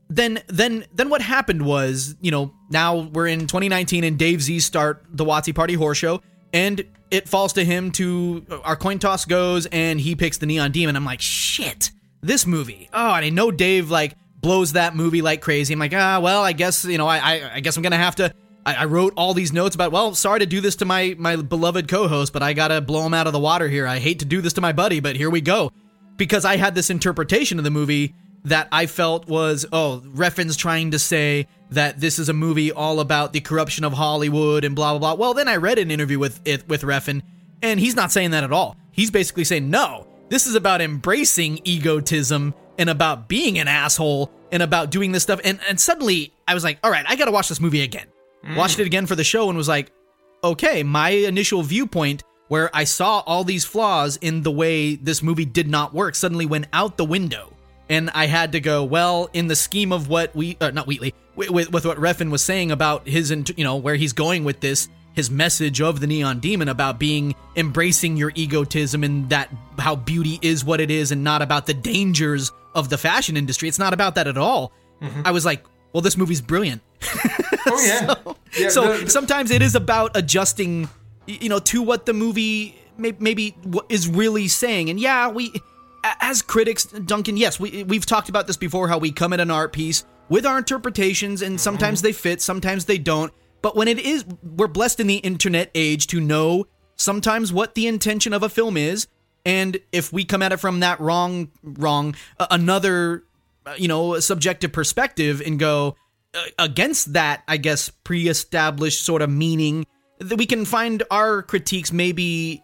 then then then what happened was you know now we're in 2019 and Dave Z start the Watzee Party Horror Show and it falls to him to our coin toss goes and he picks the Neon Demon. I'm like shit this movie. Oh, and I know Dave like blows that movie like crazy. I'm like ah well I guess you know I I, I guess I'm gonna have to. I, I wrote all these notes about well sorry to do this to my my beloved co-host but I gotta blow him out of the water here. I hate to do this to my buddy but here we go because I had this interpretation of the movie that I felt was, oh, Refn's trying to say that this is a movie all about the corruption of Hollywood and blah blah blah. Well, then I read an interview with it with Refn, and he's not saying that at all. He's basically saying, no, this is about embracing egotism and about being an asshole and about doing this stuff. And and suddenly I was like, all right, I gotta watch this movie again. Mm. Watched it again for the show and was like, okay, my initial viewpoint where I saw all these flaws in the way this movie did not work suddenly went out the window. And I had to go, well, in the scheme of what we, uh, not Wheatley, with, with, with what Refn was saying about his, you know, where he's going with this, his message of the Neon Demon about being embracing your egotism and that how beauty is what it is and not about the dangers of the fashion industry. It's not about that at all. I was like, well, this movie's brilliant. (laughs) Oh yeah. yeah so the- the- sometimes it is about adjusting, you know, to what the movie may- maybe what is really saying. And yeah, we, as critics, Duncan, yes, we we've talked about this before. How we come at an art piece with our interpretations, and sometimes they fit, sometimes they don't. But when it is, we're blessed in the internet age to know sometimes what the intention of a film is, and if we come at it from that wrong, wrong, uh, another, uh, you know, subjective perspective, and go uh, against that, I guess, pre-established sort of meaning that we can find our critiques maybe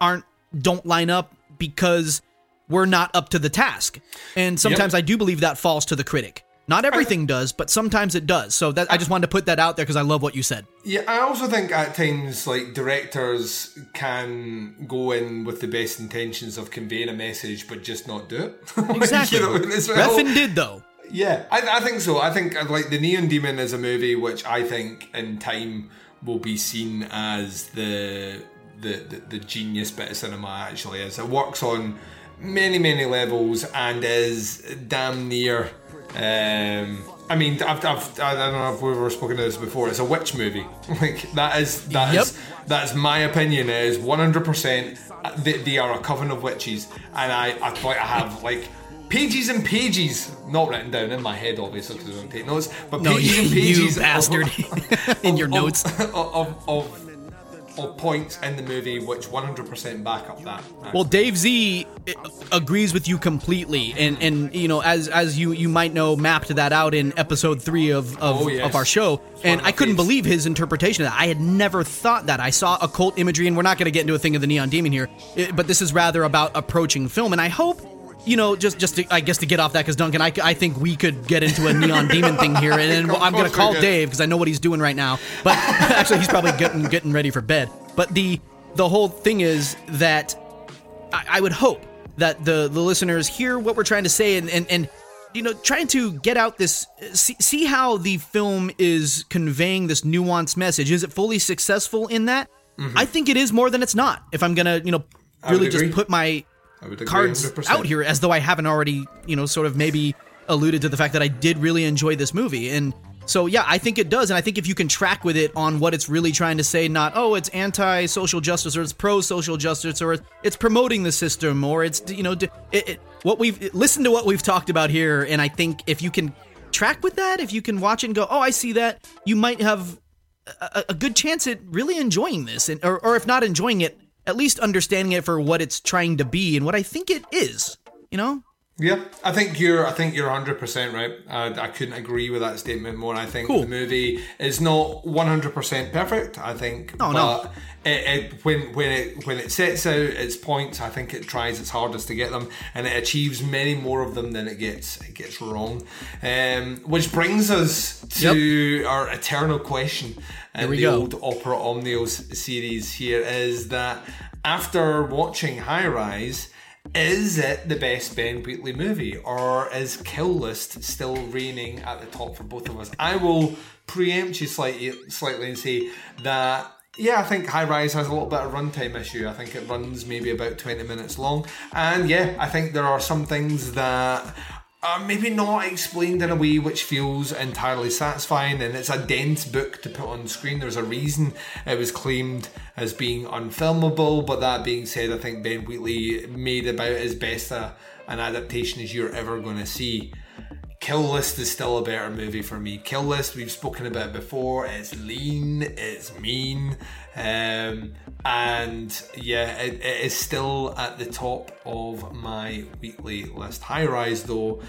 aren't don't line up because we're not up to the task. And sometimes I do believe that falls to the critic. Not everything (laughs) does, but sometimes it does. So that I just wanted to put that out there because I love what you said. Yeah, I also think at times like directors can go in with the best intentions of conveying a message, but just not do it. Exactly. (laughs) you know. Refn did though. Yeah, I, I think so. I think uh, like the Neon Demon is a movie which I think in time will be seen as the the the, the genius bit of cinema actually is. It works on many many levels and is damn near. Um, I mean, I've, I've, I don't know if we've ever spoken to this before. It's a witch movie. (laughs) Like that is that is that's my opinion. It is one hundred percent. They, they are a coven of witches, and I I thought I have like pages and pages, not written down in my head, obviously, because I don't take notes, but No, pages you- (laughs) and you pages bastard. (laughs) In your of- notes. of, of, of, of points in the movie which 100% back up that. Well, Dave Z uh, agrees with you completely, and and you know as as you you might know, mapped that out in episode three of of, Oh, yes. of our show, and I couldn't believe his interpretation of that. I had never thought that. I saw occult imagery, and we're not going to get into a thing of the neon demon here, eh, but this is rather about approaching film, and I hope. You know, just just to, I guess to get off that, because Duncan, I, I think we could get into a neon demon thing here, and then (laughs) I'm gonna call. Dave because I know what he's doing right now. But (laughs) actually, he's probably getting getting ready for bed. But the the whole thing is that I, I would hope that the the listeners hear what we're trying to say and and, and you know trying to get out this see, see how the film is conveying this nuanced message is it fully successful in that i think it is more than it's not if i'm gonna you know Mm-hmm. Really just put my I would agree cards 100%. out here as though i haven't already you know sort of maybe alluded to the fact that i did really enjoy this movie. And so yeah i think it does. And i think if you can track with it on what it's really trying to say not oh it's anti-social justice or it's pro-social justice or it's promoting the system or it's you know it, it, what we've listened to what we've talked about here. And i think if you can track with that if you can watch it and go oh i see that you might have a, a good chance at really enjoying this and or, or if not enjoying it at least understanding it for what it's trying to be and what i think it is you know Yeah, I think you're. I think you're 100 percent right. I, I couldn't agree with that statement more. I think Cool. the movie is not 100 percent perfect. I think, No, but no. It, it, when when it when it sets out its points, I think it tries its hardest to get them, and it achieves many more of them than it gets it gets wrong. Um, which brings us to our eternal question in the go. old Opera Omnia series. Here is that after watching High Rise. Is it the best Ben Wheatley movie, or is Kill List still reigning at the top for both of us? I will preempt you slightly, slightly and say that yeah, I think High Rise has a little bit of runtime issue. I think it runs maybe about 20 minutes long. And yeah, I think there are some things that are maybe not explained in a way which feels entirely satisfying. And it's a dense book to put on screen. There's a reason it was claimed as being unfilmable. But that being said, I think Ben Wheatley made about as best a, an adaptation as you're ever going to see. Kill List is still a better movie for me. Kill List, we've spoken about before. It's lean, it's mean, um, and yeah, it, it is still at the top of my Wheatley list. High Rise, though,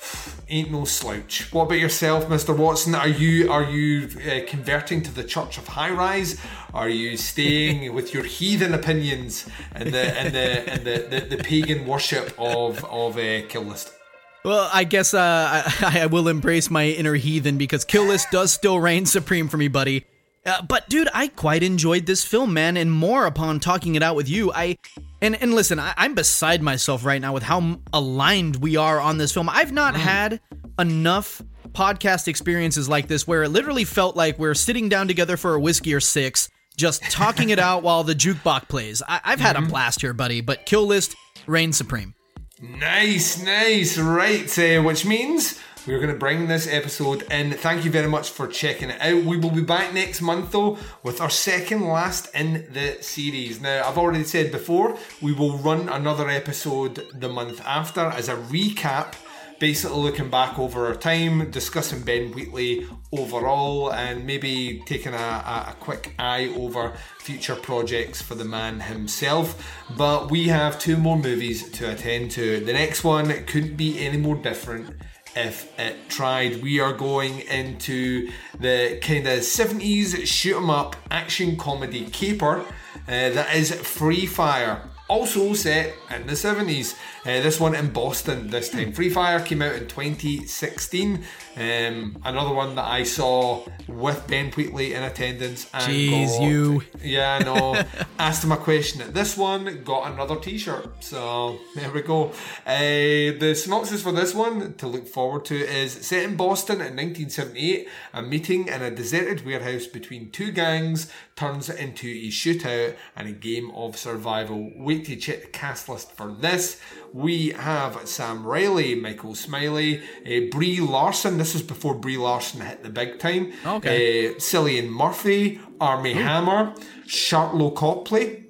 (sighs) ain't no slouch. What about yourself, Mr. Watson? Are you are you uh, converting to the Church of High Rise? Are you staying (laughs) with your heathen opinions and the and the and the, the, the pagan worship of of uh, Kill List? Well, I guess uh, I, I will embrace my inner heathen because Kill List does still reign supreme for me, buddy. Uh, but dude, I quite enjoyed this film, man, and more upon talking it out with you. I and and listen, I, I'm beside myself right now with how aligned we are on this film. I've not had enough podcast experiences like this where it literally felt like we're sitting down together for a whiskey or six, just talking it (laughs) out while the jukebox plays. I, I've had a blast here, buddy. But Kill List reigns supreme. Nice, nice. Right, uh, which means we're going to bring this episode in. Thank you very much for checking it out. We will be back next month, though, with our second last in the series. Now, I've already said before, we will run another episode the month after as a recap. Basically, looking back over our time, discussing Ben Wheatley overall, and maybe taking a, a, a quick eye over future projects for the man himself. But we have two more movies to attend to. The next one couldn't be any more different if it tried. We are going into the kind of 70s shoot 'em up action comedy caper uh, that is Free Fire. Also set in the 70s. Uh, this one in Boston this time. Free Fire came out in 2016. Um, another one that I saw with Ben Wheatley in attendance. And Jeez, got- you. Yeah, I know. (laughs) Asked him a question at this one, got another t shirt. So there we go. Uh, the synopsis for this one to look forward to is set in Boston in 1978. A meeting in a deserted warehouse between two gangs turns into a shootout and a game of survival. Wait to check the cast list for this. We have Sam Riley, Michael Smiley, uh, Brie Larson. This is before Brie Larson hit the big time. Okay. Uh, Cillian Murphy, Armie Hammer, Sharlto Copley,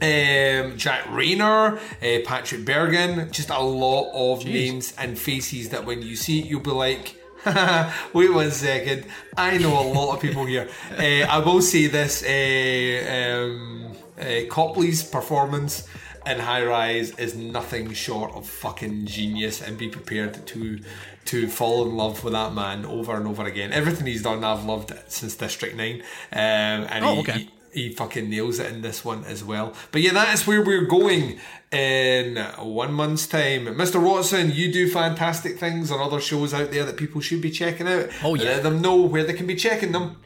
um, Jack Reynor, uh, Patrick Bergin, just a lot of names and faces that when you see it, you'll be like, (laughs) wait one second, I know a lot of people here. Uh, I will say this uh, um, uh, Copley's performance in High Rise is nothing short of fucking genius, and be prepared to to fall in love with that man over and over again. Everything he's done, I've loved since District Nine, um, and Oh, he- okay. he, he fucking nails it in this one as well. But yeah, that is where we're going in one month's time. Mr. Watson, you do fantastic things on other shows out there that people should be checking out. Oh, yeah. Let them know where they can be checking them.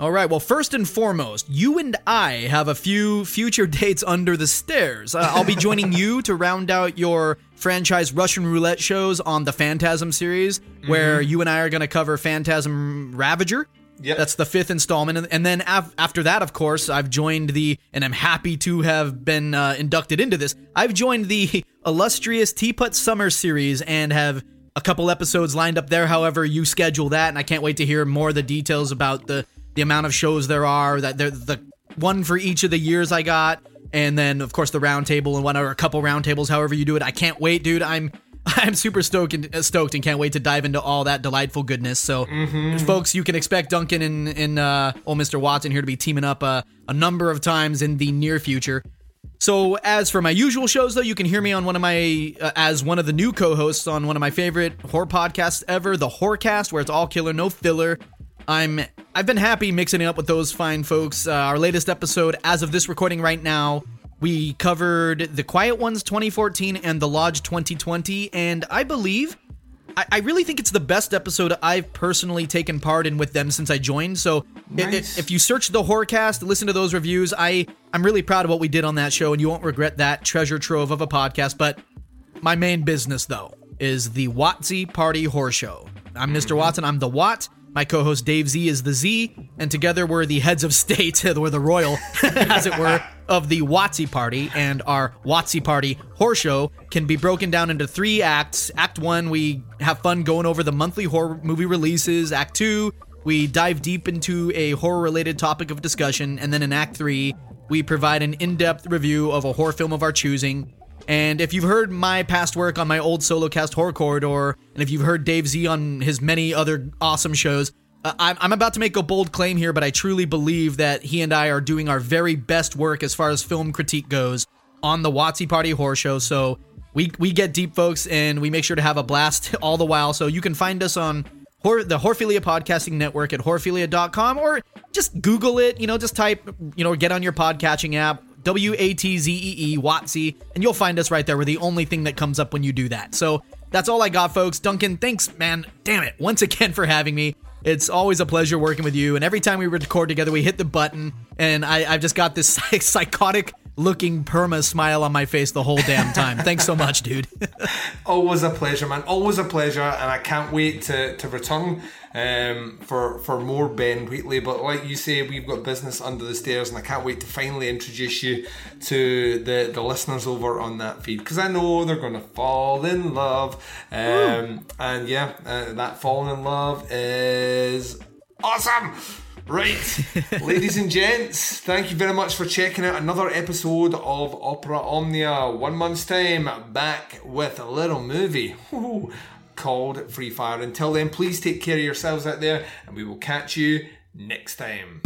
All right. Well, first and foremost, you and I have a few future (laughs) dates under the stairs. Uh, I'll be joining you to round out your franchise Russian roulette shows on the Phantasm series, where you and I are going to cover Phantasm Ravager. Yep. That's the fifth installment. And, and then af- after that, of course, I've joined the, and I'm happy to have been uh, inducted into this. I've joined the (laughs) illustrious Teapot Summer series and have a couple episodes lined up there. However, you schedule that, and I can't wait to hear more of the details about the, the amount of shows there are, that they're the one for each of the years I got. And then, of course, the round table and one or a couple round tables, however you do it. I can't wait, dude. I'm (laughs) I'm super stoked and, uh, stoked and can't wait to dive into all that delightful goodness. So, folks, you can expect Duncan and, and uh, old Mr. Watson here to be teaming up uh, a number of times in the near future. So, as for my usual shows, though, you can hear me on one of my, uh, as one of the new co hosts on one of my favorite horror podcasts ever, the Horrorcast, where it's all killer, no filler. I'm, I've been happy mixing it up with those fine folks. Uh, our latest episode, as of this recording right now, we covered The Quiet Ones 2014 and The Lodge 2020, and I believe I, I really think it's the best episode I've personally taken part in with them since I joined. So Nice. if you search the Horrorcast, listen to those reviews. I I'm really proud of what we did on that show, and you won't regret that treasure trove of a podcast. But my main business though is the Watzee Party Horror Show. I'm Mr. Watson. I'm the Watt. My co-host Dave Z is the Z, and together we're the heads of state, (laughs) or the royal, (laughs) as it were, of the Watzee Party. And our Watzee Party Horror Show can be broken down into three acts. Act one, we have fun going over the monthly horror movie releases. Act two, we dive deep into a horror-related topic of discussion, and then in Act three, we provide an in-depth review of a horror film of our choosing. And if you've heard my past work on my old solo cast Horror Corridor, and if you've heard Dave Z on his many other awesome shows, uh, I'm, about to make a bold claim here, but I truly believe that he and I are doing our very best work as far as film critique goes on the Watzee Party Horror Show. So we we get deep, folks, and we make sure to have a blast (laughs) all the while. So you can find us on Hor- the Horphilia Podcasting Network at horphilia.com or just Google it. You know, just type, you know, get on your podcatching app, W A T Z E E, Watzee, and you'll find us right there. We're the only thing that comes up when you do that. So that's all I got, folks. Duncan, thanks, man. Damn it. Once again for having me. It's always a pleasure working with you. And every time we record together, we hit the button, and I, I've just got this psychotic looking perma smile on my face the whole damn time. Thanks so much, dude. (laughs) Always a pleasure, man. Always a pleasure, and I can't wait to, to return um, for for more Ben Wheatley. But like you say, we've got business under the stairs, and I can't wait to finally introduce you to the, the listeners over on that feed because I know they're going to fall in love. Um, and yeah, uh, that falling in love is awesome. Right, ladies and gents, thank you very much for checking out another episode of Opera Omnia. One month's time, back with a little movie whoo, called Free Fire. Until then, please take care of yourselves out there, and we will catch you next time.